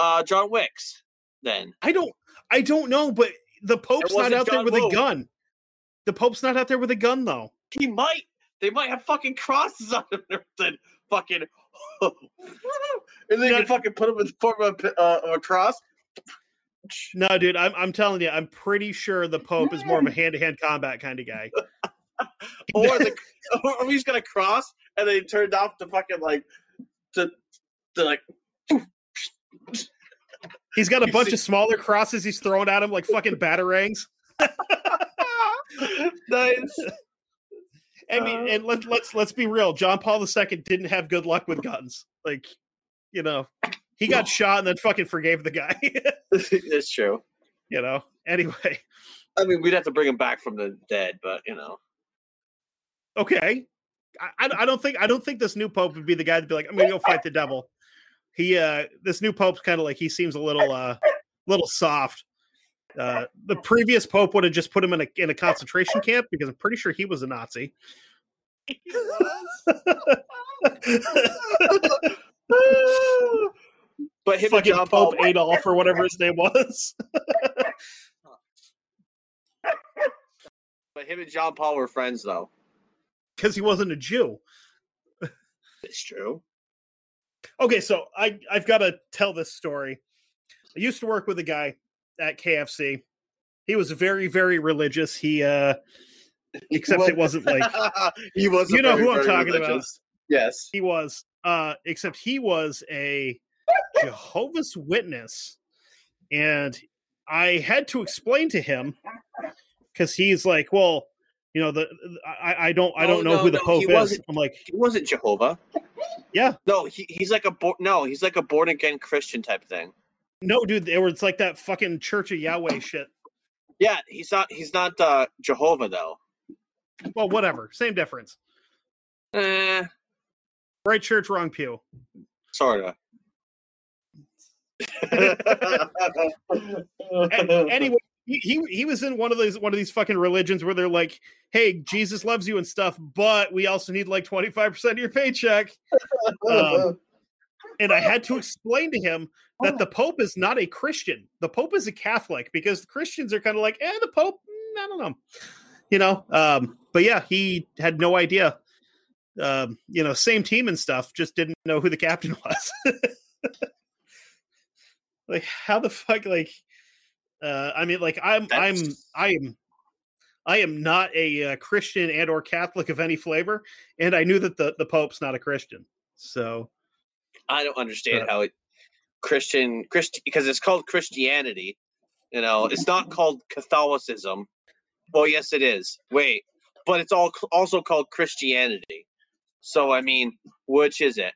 uh John Wicks then? I don't, I don't know, but the Pope's not out there with Woo. a gun. The Pope's not out there with a gun, though. He might. They might have fucking crosses on him or something. Fucking. and then you fucking put him in the form of a, uh, of a cross. No, dude, I'm, I'm telling you, I'm pretty sure the Pope is more of a hand-to-hand combat kind of guy. Or, the, or he's gonna cross and then he turned off to fucking like to to like He's got a You bunch see- of smaller crosses he's throwing at him like fucking batarangs. nice. I mean, Uh. and let, let's let's be real. John Paul II didn't have good luck with guns. Like, you know, he got shot and then fucking forgave the guy. it's true. you know. Anyway, I mean, we'd have to bring him back from the dead, but you know. okay. I, I I don't think I don't think this new pope would be the guy to be like, I'm gonna go fight the devil. He uh this new pope's kind of like he seems a little uh little soft. Uh the previous pope would have just put him in a in a concentration camp because I'm pretty sure he was a Nazi. but him Fucking John Paul, Pope Adolf or whatever his name was. but him and John Paul were friends, though. Because he wasn't a Jew. It's true. Okay, so I I've got to tell this story. I used to work with a guy at KFC. He was very very religious. He uh except it wasn't like he was. You know very, who I'm talking about. Yes. he was uh except he was a Jehovah's Witness and I had to explain to him because he's like, well, you know, the I, I don't I don't No, know no, who the no, Pope is. I'm like, He wasn't Jehovah. yeah, No, he, he's like a bo- no, he's like a born again Christian type thing. No, dude, it was like that fucking Church of Yahweh shit. Yeah, he's not he's not uh, Jehovah though. Well, whatever, same difference. Eh, Right church, wrong pew. sorta. Anyway, he, he he was in one of those one of these fucking religions where they're like, "Hey, Jesus loves you and stuff, but we also need like twenty five percent of your paycheck." Um, and I had to explain to him that the Pope is not a Christian. The Pope is a Catholic because the Christians are kind of like, "Eh, the Pope, mm, I don't know," you know. Um, but yeah, he had no idea. Um, you know, same team and stuff, just didn't know who the captain was. like, how the fuck, like. Uh, I mean, like I'm, I'm, I am, I am not a uh, Christian and or Catholic of any flavor, and I knew that the the Pope's not a Christian. So I don't understand Uh, how it Christian Christ because it's called Christianity. You know, it's not called Catholicism. Well, yes, it is. Wait, but it's all also called Christianity. So I mean, which is it?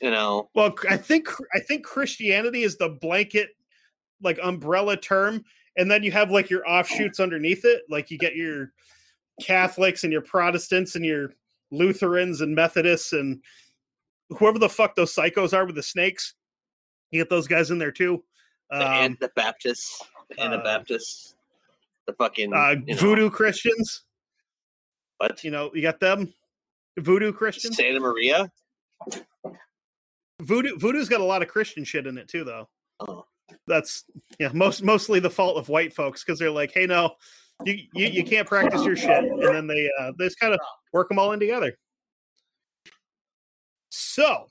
You know, Well, I think I think Christianity is the blanket, like umbrella term, and then you have like your offshoots underneath it. Like you get your Catholics and your Protestants and your Lutherans and Methodists and whoever the fuck those psychos are with the snakes. You get those guys in there too. the Um, and the Baptists, and the uh, Baptists, the fucking uh, you know, voodoo Christians. what? You know, you got them. Voodoo Christians. Santería. Voodoo Voodoo's got a lot of Christian shit in it too, though. Oh. That's yeah, most mostly the fault of white folks because they're like, hey, no, you, you you can't practice your shit, and then they uh, they just kind of work them all in together. So,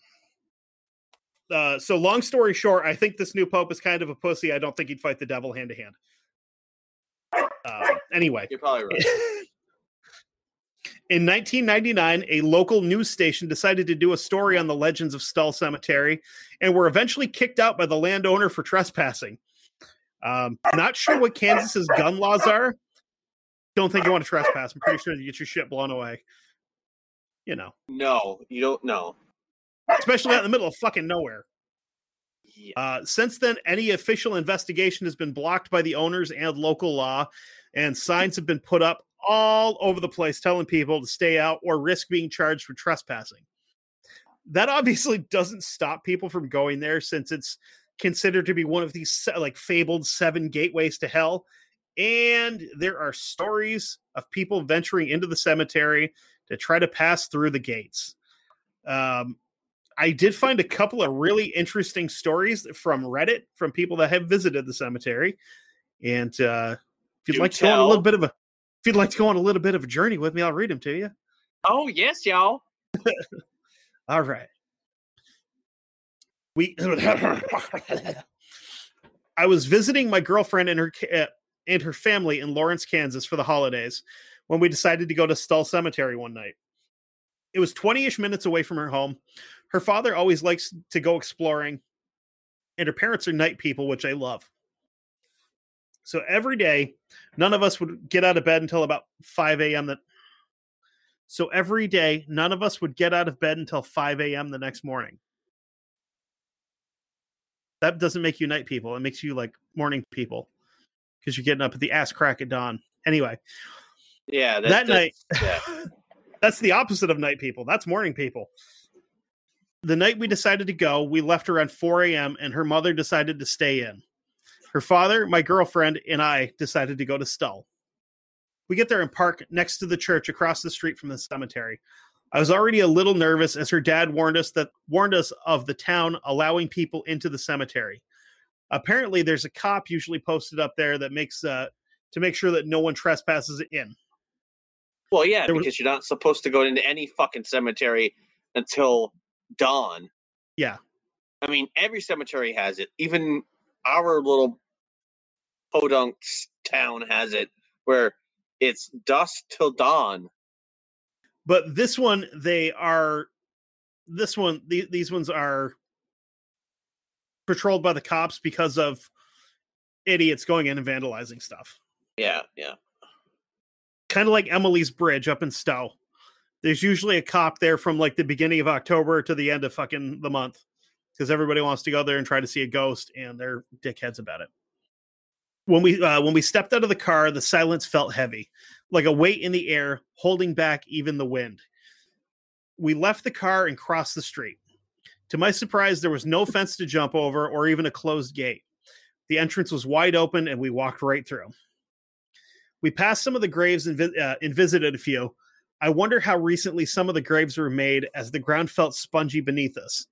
uh, so long story short, I think this new pope is kind of a pussy. I don't think he'd fight the devil hand to hand. Um, Anyway, You're probably right. in 1999, a local news station decided to do a story on the legends of Stull Cemetery and were eventually kicked out by the landowner for trespassing. Um, not sure what Kansas's gun laws are. Don't think you want to trespass. I'm pretty sure you get your shit blown away. You know, No, you don't know. Especially out in the middle of fucking nowhere. Yeah. Uh, since then, any official investigation has been blocked by the owners and local law, and signs have been put up all over the place telling people to stay out or risk being charged for trespassing. That obviously doesn't stop people from going there since it's considered to be one of these like fabled seven gateways to hell. And there are stories of people venturing into the cemetery to try to pass through the gates. Um, I did find a couple of really interesting stories from Reddit from people that have visited the cemetery. And uh, if you'd Do like to go on a little bit of a if you'd like to go on a little bit of a journey with me, I'll read them to you. Oh yes, y'all. All right. We I was visiting my girlfriend and her uh, and her family in Lawrence, Kansas for the holidays when we decided to go to Stull Cemetery one night. It was 20ish minutes away from her home. Her father always likes to go exploring and her parents are night people, which I love. So every day, none of us would get out of bed until about 5 a.m. That so every day, none of us would get out of bed until 5 a.m. the next morning. That doesn't make you night people. It makes you like morning people because you're getting up at the ass crack at dawn. Anyway, Yeah, that night, yeah. that's the opposite of night people. That's morning people. The night we decided to go, we left around 4 a.m., and her mother decided to stay in. Her father, my girlfriend, and I decided to go to Stull. We get there and park next to the church across the street from the cemetery. I was already a little nervous as her dad warned us that warned us of the town allowing people into the cemetery. Apparently, there's a cop usually posted up there that makes uh, to make sure that no one trespasses in. Well, yeah, There was- because you're not supposed to go into any fucking cemetery until dawn. Yeah. I mean, every cemetery has it. Even our little podunk town has it, where it's dusk till dawn. but this one they are this one the, these ones are patrolled by the cops because of idiots going in and vandalizing stuff. Yeah, yeah. Kind of like Emily's Bridge up in Stowe. There's usually a cop there from like the beginning of October to the end of fucking the month because everybody wants to go there and try to see a ghost and they're dickheads about it. When we uh, when we stepped out of the car, the silence felt heavy, like a weight in the air, holding back even the wind. We left the car and crossed the street. To my surprise, there was no fence to jump over or even a closed gate. The entrance was wide open and we walked right through. We passed some of the graves and, vi- uh, and visited a few. I wonder how recently some of the graves were made as the ground felt spongy beneath us.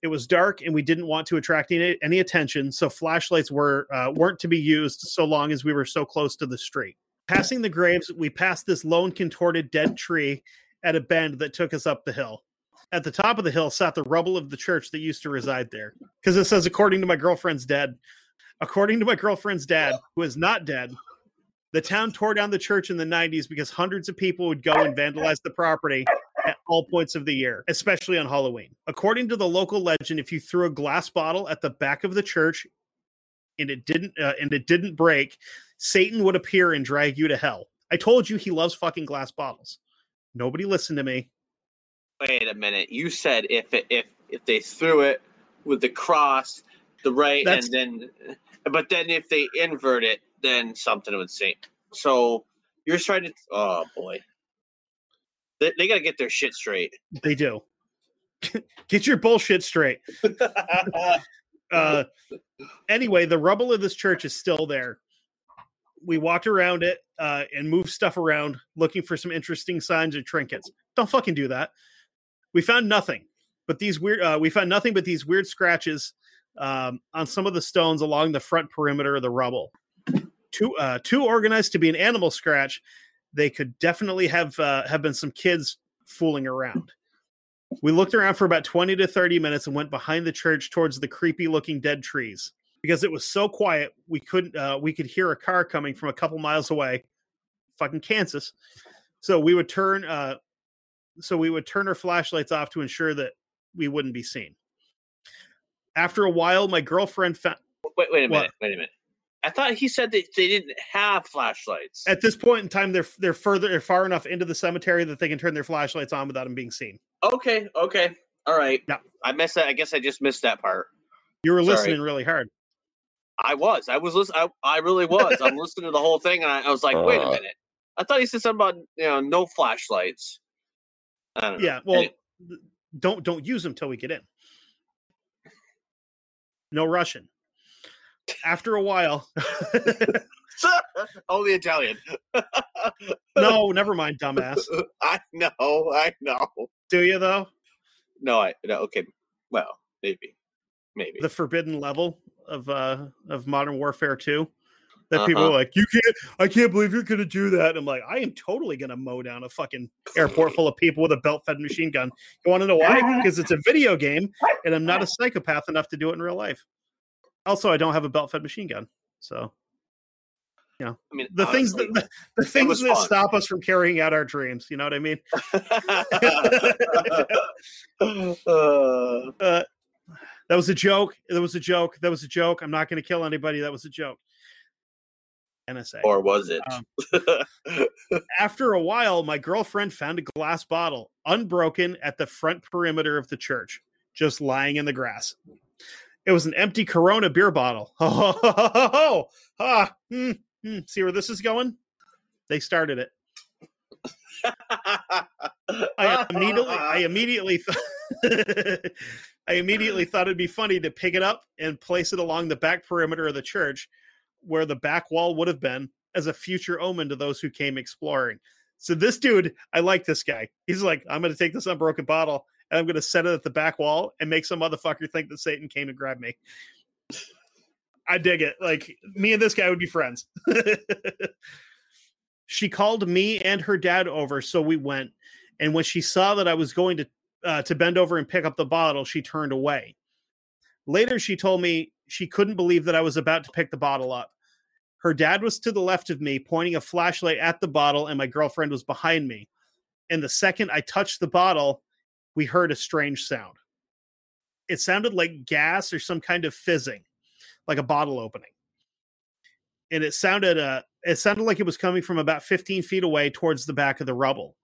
It was dark and we didn't want to attract any, any attention, so flashlights were uh, weren't to be used so long as we were so close to the street. Passing the graves, we passed this lone contorted dead tree at a bend that took us up the hill. At the top of the hill sat the rubble of the church that used to reside there. Because it says, according to my girlfriend's dad, according to my girlfriend's dad, who is not dead, the town tore down the church in the 90s because hundreds of people would go and vandalize the property at all points of the year, especially on Halloween. According to the local legend, if you threw a glass bottle at the back of the church and it didn't uh, and it didn't break, Satan would appear and drag you to hell. I told you he loves fucking glass bottles. Nobody listened to me. Wait a minute. You said if it, if if they threw it with the cross, the right, That's- and then, but then if they invert it, then something would sink. So you're trying to. Oh boy. They, they got to get their shit straight. They do. Get your bullshit straight. Uh, anyway, the rubble of this church is still there. We walked around it uh, and moved stuff around looking for some interesting signs and trinkets. Don't fucking do that. We found nothing, but these weird. Uh, we found nothing but these weird scratches um, on some of the stones along the front perimeter of the rubble. Too uh, too organized to be an animal scratch. They could definitely have uh, have been some kids fooling around. We looked around for about 20 to 30 minutes and went behind the church towards the creepy looking dead trees. Because it was so quiet, we couldn't uh, we could hear a car coming from a couple miles away, fucking Kansas. So we would turn uh so we would turn our flashlights off to ensure that we wouldn't be seen. After a while, my girlfriend found wait, wait a What? minute. Wait a minute. I thought he said that they didn't have flashlights. at this point in time they're they're further they're far enough into the cemetery that they can turn their flashlights on without them being seen. Okay, okay, all right. Yeah. I missed that. I guess I just missed that part. You were Sorry. listening really hard. I was. I was listening. I, I really was. I'm listening to the whole thing, and I, I was like, wait a Uh. minute. I thought he said something about you know no flashlights. I don't know. Yeah, well, Any- don't don't use them till we get in. No Russian. After a while, only Italian. no, never mind, dumbass. I know. I know. Do you though? No, I no. Okay. Well, maybe, maybe. The forbidden level of uh of Modern Warfare 2. That people Uh-huh. are like, you can't I can't believe you're gonna do that. And I'm like, I am totally gonna mow down a fucking airport full of people with a belt fed machine gun. You wanna know why? Because it's a video game and I'm not a psychopath enough to do it in real life. Also, I don't have a belt fed machine gun. So I mean, the things that the, the things that fun. stop us from carrying out our dreams, you know what I mean? Uh, that was a joke. That was a joke. That was a joke. I'm not going to kill anybody. That was a joke. NSA. or was it? Um, After a while, my girlfriend found a glass bottle, unbroken, at the front perimeter of the church, just lying in the grass. It was an empty Corona beer bottle. Oh, ah, hmm, hmm. see where this is going? They started it. I immediately, I immediately, th- I immediately thought it'd be funny to pick it up and place it along the back perimeter of the church, where the back wall would have been, as a future omen to those who came exploring. So this dude, I like this guy. He's like, I'm going to take this unbroken bottle and I'm going to set it at the back wall and make some motherfucker think that Satan came to grab me. I dig it. Like me and this guy would be friends. she called me and her dad over, so we went. And when she saw that I was going to uh, to bend over and pick up the bottle, she turned away. Later, she told me she couldn't believe that I was about to pick the bottle up. Her dad was to the left of me, pointing a flashlight at the bottle, and my girlfriend was behind me. And the second I touched the bottle, we heard a strange sound. it sounded like gas or some kind of fizzing, like a bottle opening. And it sounded uh it sounded like it was coming from about 15 feet away towards the back of the rubble.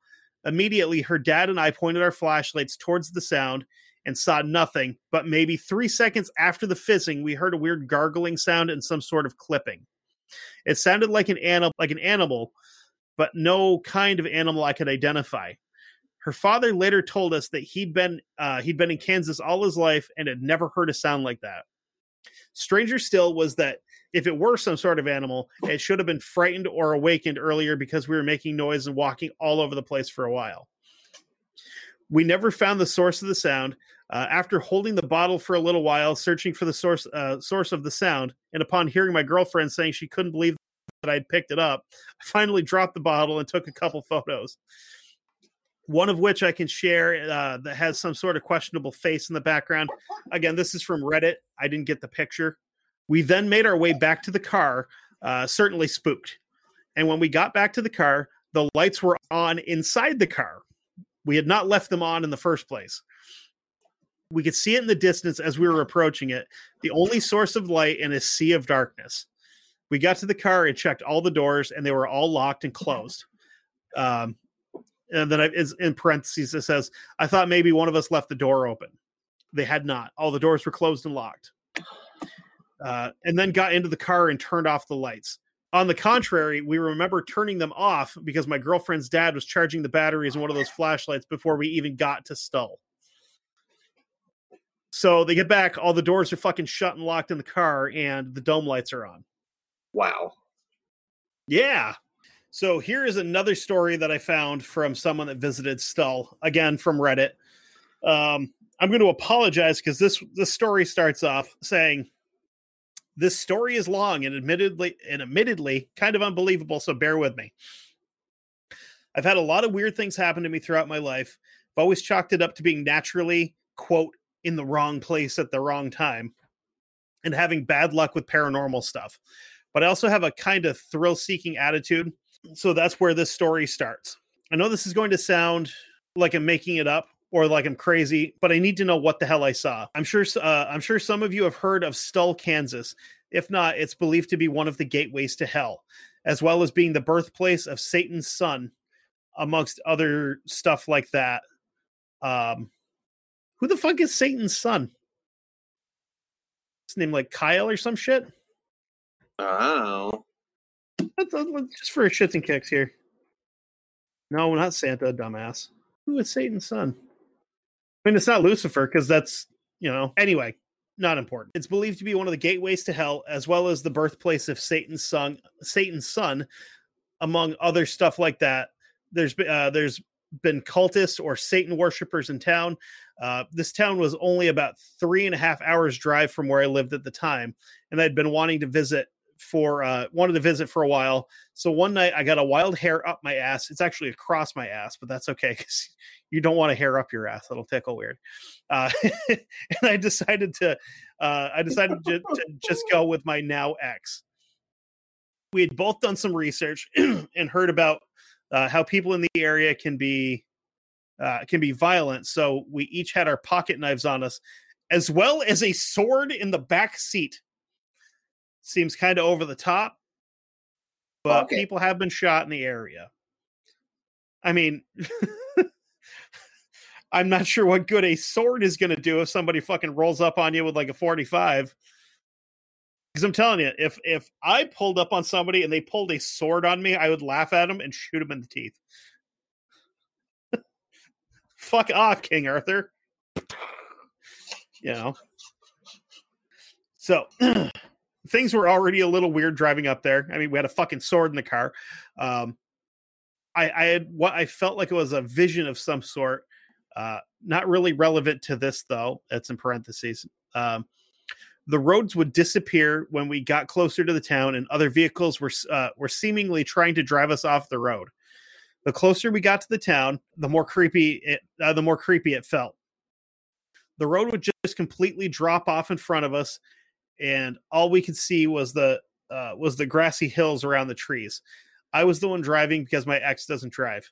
Immediately, her dad and I pointed our flashlights towards the sound and saw nothing. But maybe three seconds after the fizzing, we heard a weird gargling sound and some sort of clipping. It sounded like an animal, like an animal, but no kind of animal I could identify. Her father later told us that he'd been uh, he'd been in Kansas all his life and had never heard a sound like that. Stranger still was that if it were some sort of animal, it should have been frightened or awakened earlier because we were making noise and walking all over the place for a while. We never found the source of the sound. Uh, after holding the bottle for a little while, searching for the source uh, source of the sound, and upon hearing my girlfriend saying she couldn't believe that I'd picked it up, I finally dropped the bottle and took a couple photos. One of which I can share uh, that has some sort of questionable face in the background. Again, this is from Reddit. I didn't get the picture. We then made our way back to the car, uh, certainly spooked. And when we got back to the car, the lights were on inside the car. We had not left them on in the first place. We could see it in the distance as we were approaching it, the only source of light in a sea of darkness. We got to the car and checked all the doors, and they were all locked and closed. Um, and then I, in parentheses, it says, I thought maybe one of us left the door open. They had not. All the doors were closed and locked uh, and then got into the car and turned off the lights. On the contrary, we remember turning them off because my girlfriend's dad was charging the batteries in one of those flashlights before we even got to Stull. So they get back, all the doors are fucking shut and locked in the car, and the dome lights are on. Wow. Yeah. So here is another story that I found from someone that visited Stull, again from Reddit. Um, I'm going to apologize because this this story starts off saying this story is long and admittedly and admittedly kind of unbelievable, so bear with me. I've had a lot of weird things happen to me throughout my life. I've always chalked it up to being naturally, quote, in the wrong place at the wrong time and having bad luck with paranormal stuff. But I also have a kind of thrill seeking attitude. So that's where this story starts. I know this is going to sound like I'm making it up, or like I'm crazy, but I need to know what the hell I saw. I'm sure uh, I'm sure some of you have heard of Stull, Kansas. If not, it's believed to be one of the gateways to hell, as well as being the birthplace of Satan's son, amongst other stuff like that. Um, who the fuck is Satan's son? His name like Kyle or some shit. Oh, just for shits and kicks here. No, not Santa, dumbass. Who is Satan's son? I mean, it's not Lucifer because that's, you know, anyway, not important. It's believed to be one of the gateways to hell, as well as the birthplace of Satan's son, Satan's son, among other stuff like that. There's uh, there's been cultists or Satan worshippers in town. Uh, this town was only about three and a half hours drive from where I lived at the time, and I'd been wanting to visit for uh, wanted to visit for a while. So one night I got a wild hair up my ass. It's actually across my ass, but that's okay because you don't want a hair up your ass. It'll tickle weird. Uh, and I decided to uh, I decided to, to just go with my now ex. We had both done some research and heard about uh, how people in the area can be uh, can be violent. So we each had our pocket knives on us, as well as a sword in the back seat seems kind of over the top, but okay. people have been shot in the area. I mean, I'm not sure what good a sword is going to do if somebody fucking rolls up on you with like a 45. Because I'm telling you, if if I pulled up on somebody and they pulled a sword on me, I would laugh at them and shoot them in the teeth. Fuck off, King Arthur. You know. So things were already a little weird driving up there. I mean, we had a fucking sword in the car. Um, I, I had what I felt like it was a vision of some sort. Uh, not really relevant to this though. That's in parentheses. Um, the roads would disappear when we got closer to the town, and other vehicles were uh, were seemingly trying to drive us off the road. The closer we got to the town, the more creepy it uh, the more creepy it felt. The road would just completely drop off in front of us, and all we could see was the uh, was the grassy hills around the trees. I was the one driving because my ex doesn't drive.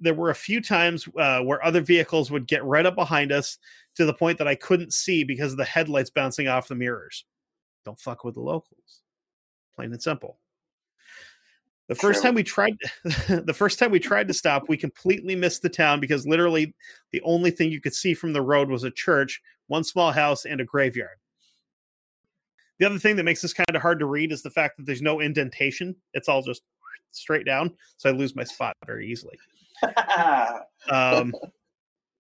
there were a few times uh, where other vehicles would get right up behind us to the point that I couldn't see because of the headlights bouncing off the mirrors. Don't fuck with the locals. Plain and simple. The first time we tried the first time we tried to stop, we completely missed the town because literally the only thing you could see from the road was a church, one small house, and a graveyard. The other thing that makes this kind of hard to read is the fact that there's no indentation. It's all just straight down, so I lose my spot very easily. Um,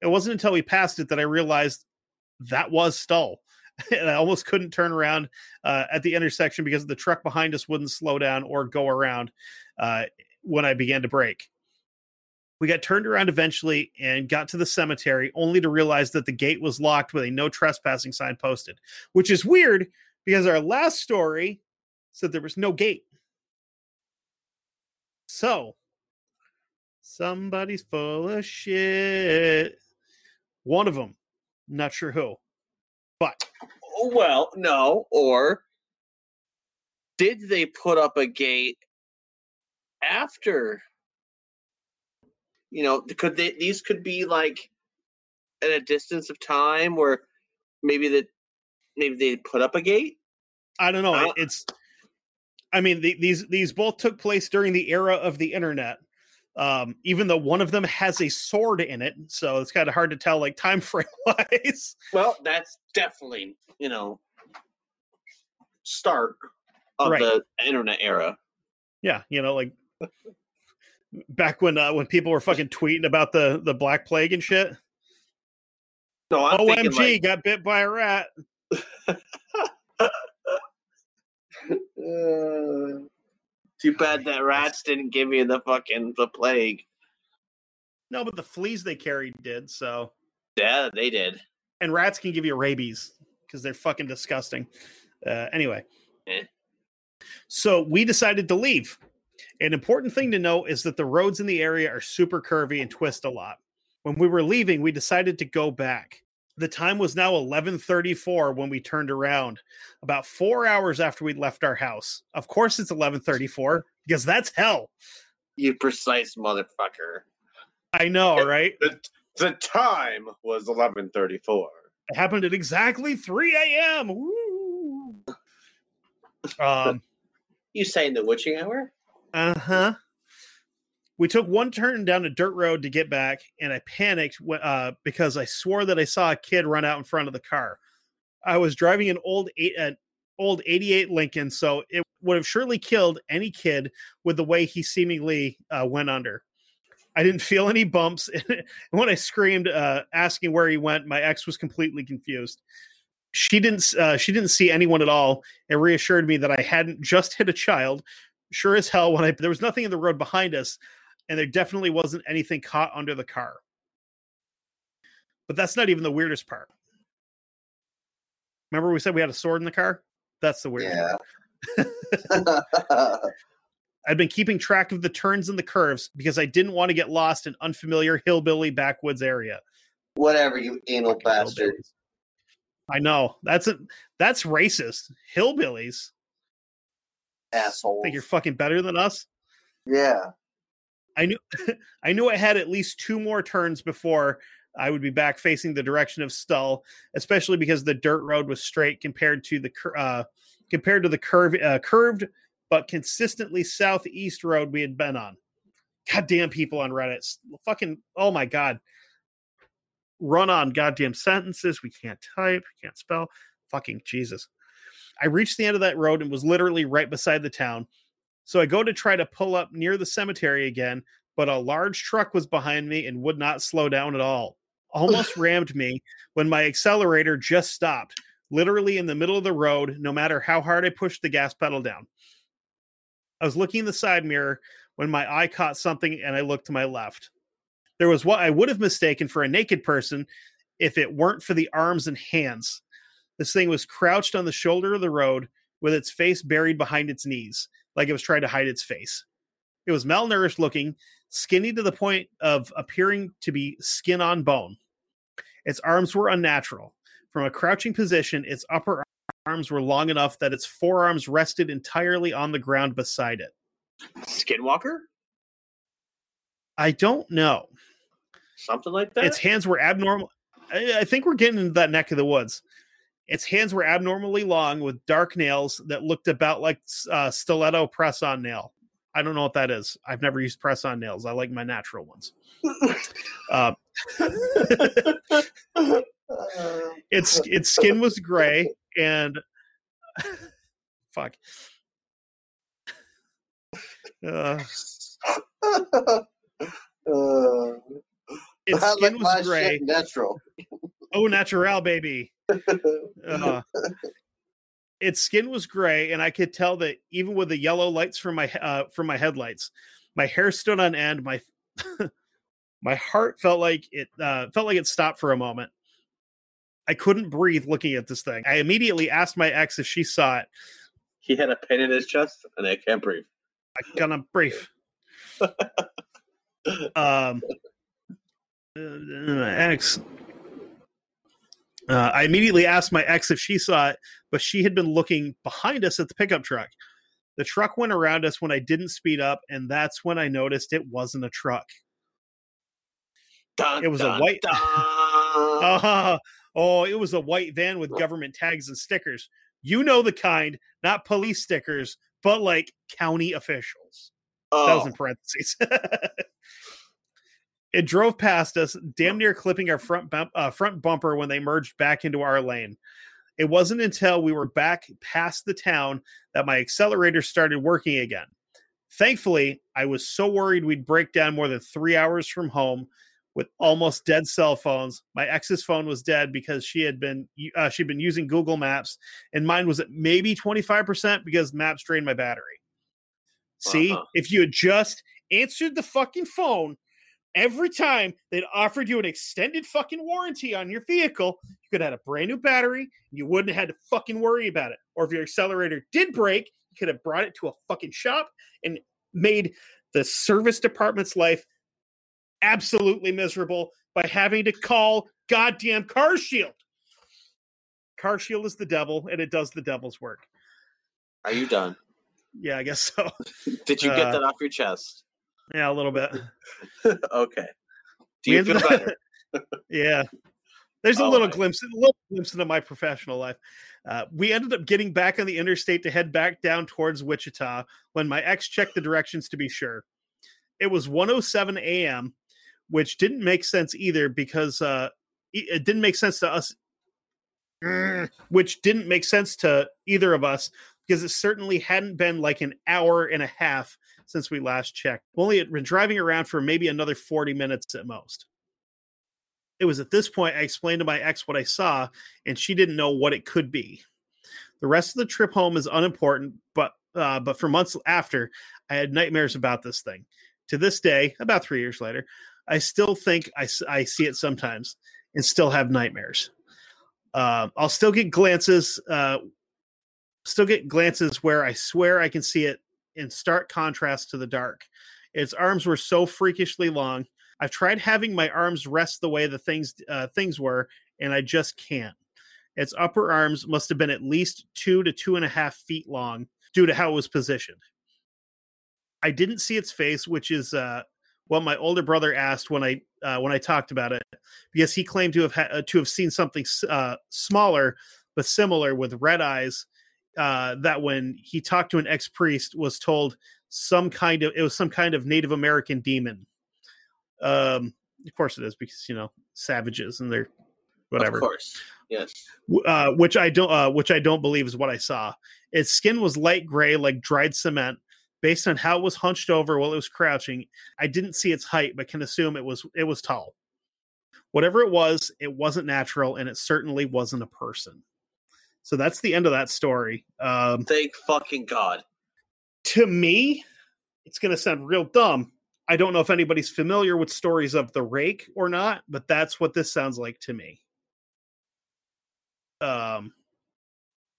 it wasn't until we passed it that I realized that was Stull. and I almost couldn't turn around uh, at the intersection because the truck behind us wouldn't slow down or go around uh, when I began to brake. We got turned around eventually and got to the cemetery, only to realize that the gate was locked with a no trespassing sign posted, which is weird because our last story said there was no gate. So, somebody's full of shit. One of them, not sure who, but oh, well, no, or did they put up a gate after? You know, could they? These could be like at a distance of time where maybe that maybe they put up a gate. I don't know. Uh, it's, I mean, the, these these both took place during the era of the internet. Um, even though one of them has a sword in it, so it's kind of hard to tell, like time frame wise. Well, that's definitely you know start of Right. the internet era. Yeah, you know, like back when uh, when people were fucking tweeting about the the Black Plague and shit. No, I'm OMG, like, got bit by a rat. Uh, too bad that rats didn't give you the fucking the plague. No, but the fleas they carried did. So, Yeah, they did. and rats can give you rabies because they're fucking disgusting. Uh, anyway, Eh. so we decided to leave. An important thing to note is that the roads in the area are super curvy and twist a lot. When we were leaving, we decided to go back. The time was now 11:34 when we turned around, about 4 hours after we'd left our house. Of course it's 11:34 because that's hell. You precise motherfucker. I know, right? The, the time was eleven thirty four. It happened at exactly 3 a.m. Um You saying the witching hour? Uh huh. We took one turn down a dirt road to get back, and I panicked uh, because I swore that I saw a kid run out in front of the car. I was driving an old eight, an old '88 Lincoln, so it would have surely killed any kid with the way he seemingly uh, went under. I didn't feel any bumps, and when I screamed, uh, asking where he went, my ex was completely confused. She didn't. Uh, she didn't see anyone at all, and reassured me that I hadn't just hit a child, sure as hell when I there was nothing in the road behind us, and there definitely wasn't anything caught under the car. But that's not even the weirdest part. Remember we said we had a sword in the car? That's the weirdest part. I'd been keeping track of the turns and the curves because I didn't want to get lost in unfamiliar hillbilly backwoods area. Whatever, you anal Fucking bastard. hillbillies. I know. That's a that's racist. Hillbillies. Asshole. Think you're fucking better than us? Yeah. I knew I knew I had at least two more turns before I would be back facing the direction of Stull, especially because the dirt road was straight compared to the uh, compared to the curve uh, curved but consistently southeast road we had been on. Goddamn people on Reddit, fucking oh my god, run on goddamn sentences we can't type, can't spell, fucking Jesus. I reached the end of that road and was literally right beside the town. So I go to try to pull up near the cemetery again, but a large truck was behind me and would not slow down at all. Almost rammed me when my accelerator just stopped, literally in the middle of the road, no matter how hard I pushed the gas pedal down. I was looking in the side mirror when my eye caught something and I looked to my left. There was what I would have mistaken for a naked person if it weren't for the arms and hands. This thing was crouched on the shoulder of the road with its face buried behind its knees like it was trying to hide its face. It was malnourished looking, skinny to the point of appearing to be skin on bone. Its arms were unnatural. From a crouching position, its upper arms were long enough that its forearms rested entirely on the ground beside it. Skinwalker? I don't know. something like that. Its hands were abnormal. I, think we're getting into that neck of the woods. Its hands were abnormally long with dark nails that looked about like uh, stiletto press on nail. I don't know what that is. I've never used press on nails. I like my natural ones. uh, its its skin was gray and fuck. Uh, its skin was gray. natural. Oh, natural, baby. Uh, its skin was gray, and I could tell that even with the yellow lights from my uh, from my headlights, my hair stood on end. My my heart felt like it uh, felt like it stopped for a moment. I couldn't breathe looking at this thing. I immediately asked my ex if she saw it. he had a pain in his chest, and I can't breathe. I gonna brief. um, uh, ex. Uh, I immediately asked my ex if she saw it, but she had been looking behind us at the pickup truck. The truck went around us when I didn't speed up, and that's when I noticed it wasn't a truck. Dun, It was a white- dun. Oh, oh, it was a white van with government tags and stickers. You know the kind, not police stickers, but like county officials. That was oh, in parentheses. it drove past us, damn near clipping our front bump, uh, front bumper when they merged back into our lane. It wasn't until we were back past the town that my accelerator started working again. Thankfully, I was so worried we'd break down more than three hours from home with almost dead cell phones. My ex's phone was dead because she had been uh, she'd been using Google Maps, and mine was at maybe twenty five percent because Maps drained my battery. See, Uh-huh. if you had just answered the fucking phone every time they'd offered you an extended fucking warranty on your vehicle, you could have had a brand new battery. And you wouldn't have had to fucking worry about it. Or if your accelerator did break, you could have brought it to a fucking shop and made the service department's life absolutely miserable by having to call goddamn Car Shield. Car Shield is the devil, and it does the devil's work. are you done? Yeah, I guess so. Did you Uh, get that off your chest? Yeah, a little bit. okay. Do you feel better? Yeah. There's a Oh, little I- glimpse, a little glimpse into my professional life. Uh, we ended up getting back on the interstate to head back down towards Wichita when my ex checked the directions to be sure. It was 107 a.m., which didn't make sense either because uh, it didn't make sense to us, which didn't make sense to either of us because it certainly hadn't been like an hour and a half since we last checked. Only had been driving around for maybe another 40 minutes at most it was at this point I explained to my ex what I saw, and she didn't know what it could be. The rest of the trip home is unimportant, but uh, but for months after, I had nightmares about this thing. To this day, about three years later, I still think I, I see it sometimes and still have nightmares. Uh, I'll still get glances, uh, still get glances where I swear I can see it in stark contrast to the dark. Its arms were so freakishly long. I've tried having my arms rest the way the things uh, things were, and I just can't. Its upper arms must have been at least two to two and a half feet long due to how it was positioned. I didn't see its face, which is uh, what my older brother asked when I uh, when I talked about it, because he claimed to have ha- uh, to have seen something uh, smaller but similar with red eyes. Uh, that when he talked to an ex priest was told some kind of it was some kind of Native American demon. Um, of course it is because you know savages and they're whatever Of course. Yes. uh, which I don't, uh, which I don't believe is what I saw. Its skin was light gray, like dried cement. Based on how it was hunched over while it was crouching, I didn't see its height, but can assume it was it was tall. Whatever it was, it wasn't natural, and it certainly wasn't a person. So that's the end of that story. Um, Thank fucking God. to me, it's going to sound real dumb. I don't know if anybody's familiar with stories of the rake or not, but that's what this sounds like to me. Um,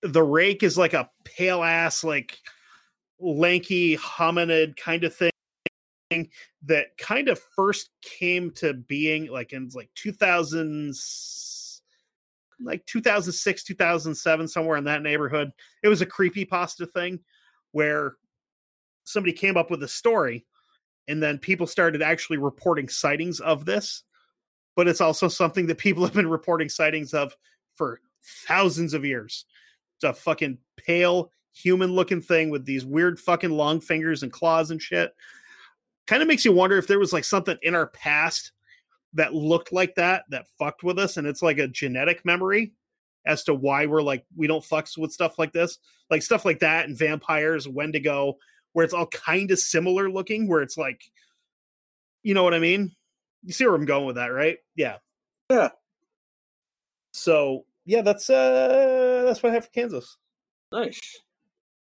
the rake is like a pale ass, like lanky hominid kind of thing that kind of first came to being like in like 2000 like 2006 2007 somewhere in that neighborhood it was a creepy pasta thing where somebody came up with a story and then people started actually reporting sightings of this but it's also something that people have been reporting sightings of for thousands of years. It's a fucking pale human looking thing with these weird fucking long fingers and claws and shit. Kind of makes you wonder if there was like something in our past that looked like that that fucked with us and it's like a genetic memory as to why we're like we don't fucks with stuff like this like stuff like that and vampires wendigo where it's all kind of similar looking where it's like you know what i mean you see where i'm going with that right yeah Yeah. so yeah that's uh that's what i have for kansas Nice.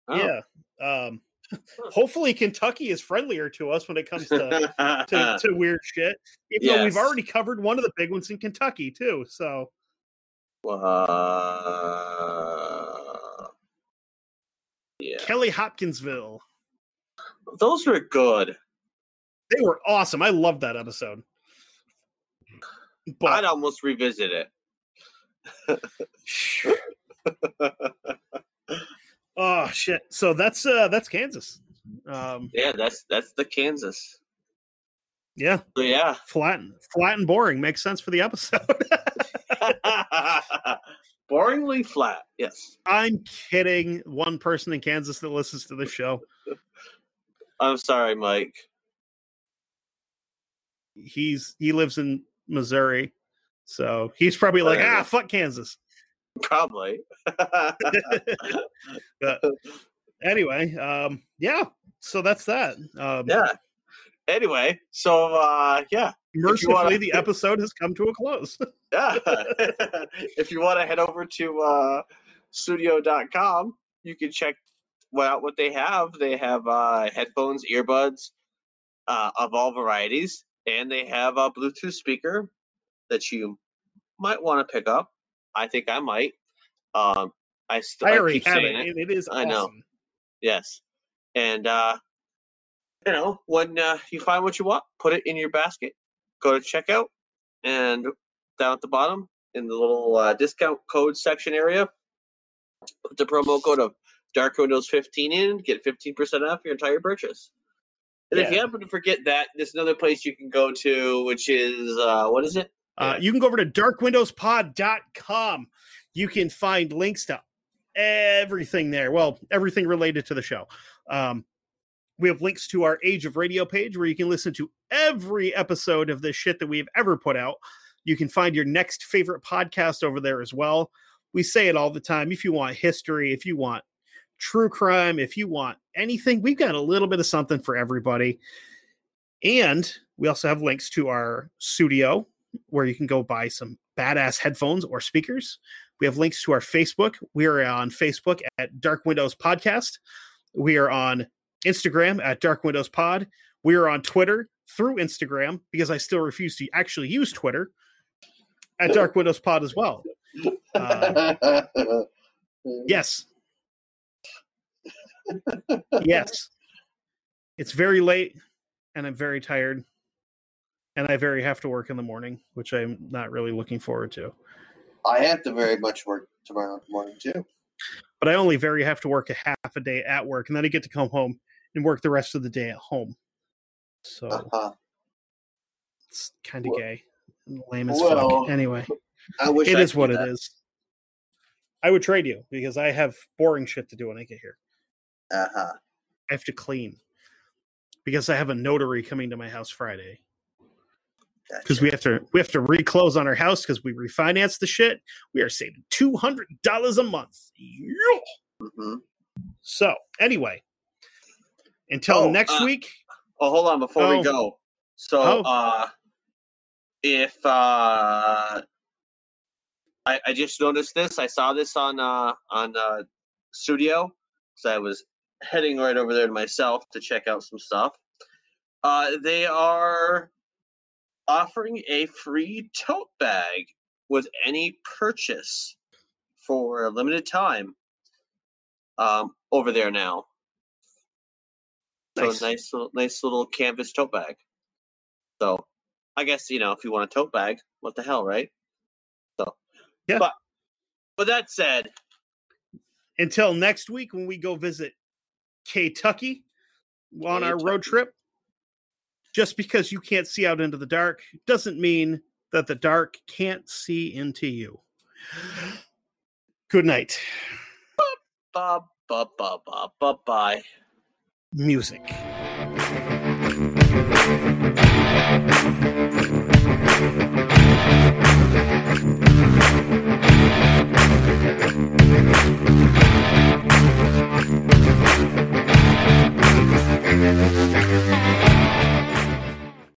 Oh. yeah um hopefully kentucky is friendlier to us when it comes to to, to weird shit. Even though we've already covered one of the big ones in Kentucky too. So Uh, yeah, Kelly Hopkinsville. those were good. They were awesome. I loved that episode. But, I'd almost revisit it. oh shit. So that's uh that's Kansas. Um Yeah, that's that's the Kansas. yeah, So yeah, flat and flat and boring makes sense for the episode. boringly flat. Yes, I'm kidding. One person in Kansas that listens to the show. I'm sorry, Mike. He's he lives in Missouri. So he's probably like, ah, fuck Kansas. Probably. But anyway, um, yeah. So that's that. Um, yeah. Anyway, so uh, yeah, mercifully, wanna- the episode has come to a close. yeah. if you want to head over to uh, studio.com, you can check what out what they have. They have uh, headphones, earbuds uh, of all varieties, and they have a Bluetooth speaker that you might want to pick up. I think I might. Um, I still I already keep have it. it. It is I know. Yes. And uh you know, when uh, you find what you want, put it in your basket, go to checkout, and down at the bottom in the little uh, discount code section area, put the promo code of Dark Windows 15 in, get 15% off your entire purchase. And if you happen to forget that, there's another place you can go to, which is uh, what is it? Uh, you can go over to darkwindowspod.com. You can find links to everything there. Well, everything related to the show. Um, we have links to our Age of Radio page where you can listen to every episode of this shit that we've ever put out. You can find your next favorite podcast over there as well. We say it all the time. If you want history, if you want true crime, if you want anything, we've got a little bit of something for everybody. And we also have links to our studio where you can go buy some badass headphones or speakers. We have links to our Facebook. We are on Facebook at Dark Windows Podcast. We are on Instagram at Dark Windows Pod. We are on Twitter through Instagram because I still refuse to actually use Twitter at Dark Windows Pod as well. Uh, yes. yes. It's very late and I'm very tired. And I very have to work in the morning, which I'm not really looking forward to. I have to very much work tomorrow morning too. But I only very have to work a half a day at work and then I get to come home and work the rest of the day at home. So Uh-huh. it's kind of Well- gay. and Lame as well, fuck. Anyway, I wish it I is what do it that. is. I would trade you because I have boring shit to do when I get here. Uh-huh. I have to clean because I have a notary coming to my house Friday. Because Gotcha. we have to we have to reclose on our house because we refinance the shit. We are saving two hundred dollars a month. Yeah. Mhm. So anyway, until Oh, next uh, week, Oh, hold on before Oh. we go. So, Oh. uh, if uh, I, I just noticed this, I saw this on uh, on uh, Studio, so I was heading right over there to myself to check out some stuff. Uh, they are offering a free tote bag with any purchase for a limited time um, over there now. So Nice. nice, little, nice little canvas tote bag. So, I guess you know if you want a tote bag, what the hell, right? So, Yeah. But with that said, until next week when we go visit Kentucky on our road trip. Just because you can't see out into the dark doesn't mean that the dark can't see into you. Good night. Bye. Music.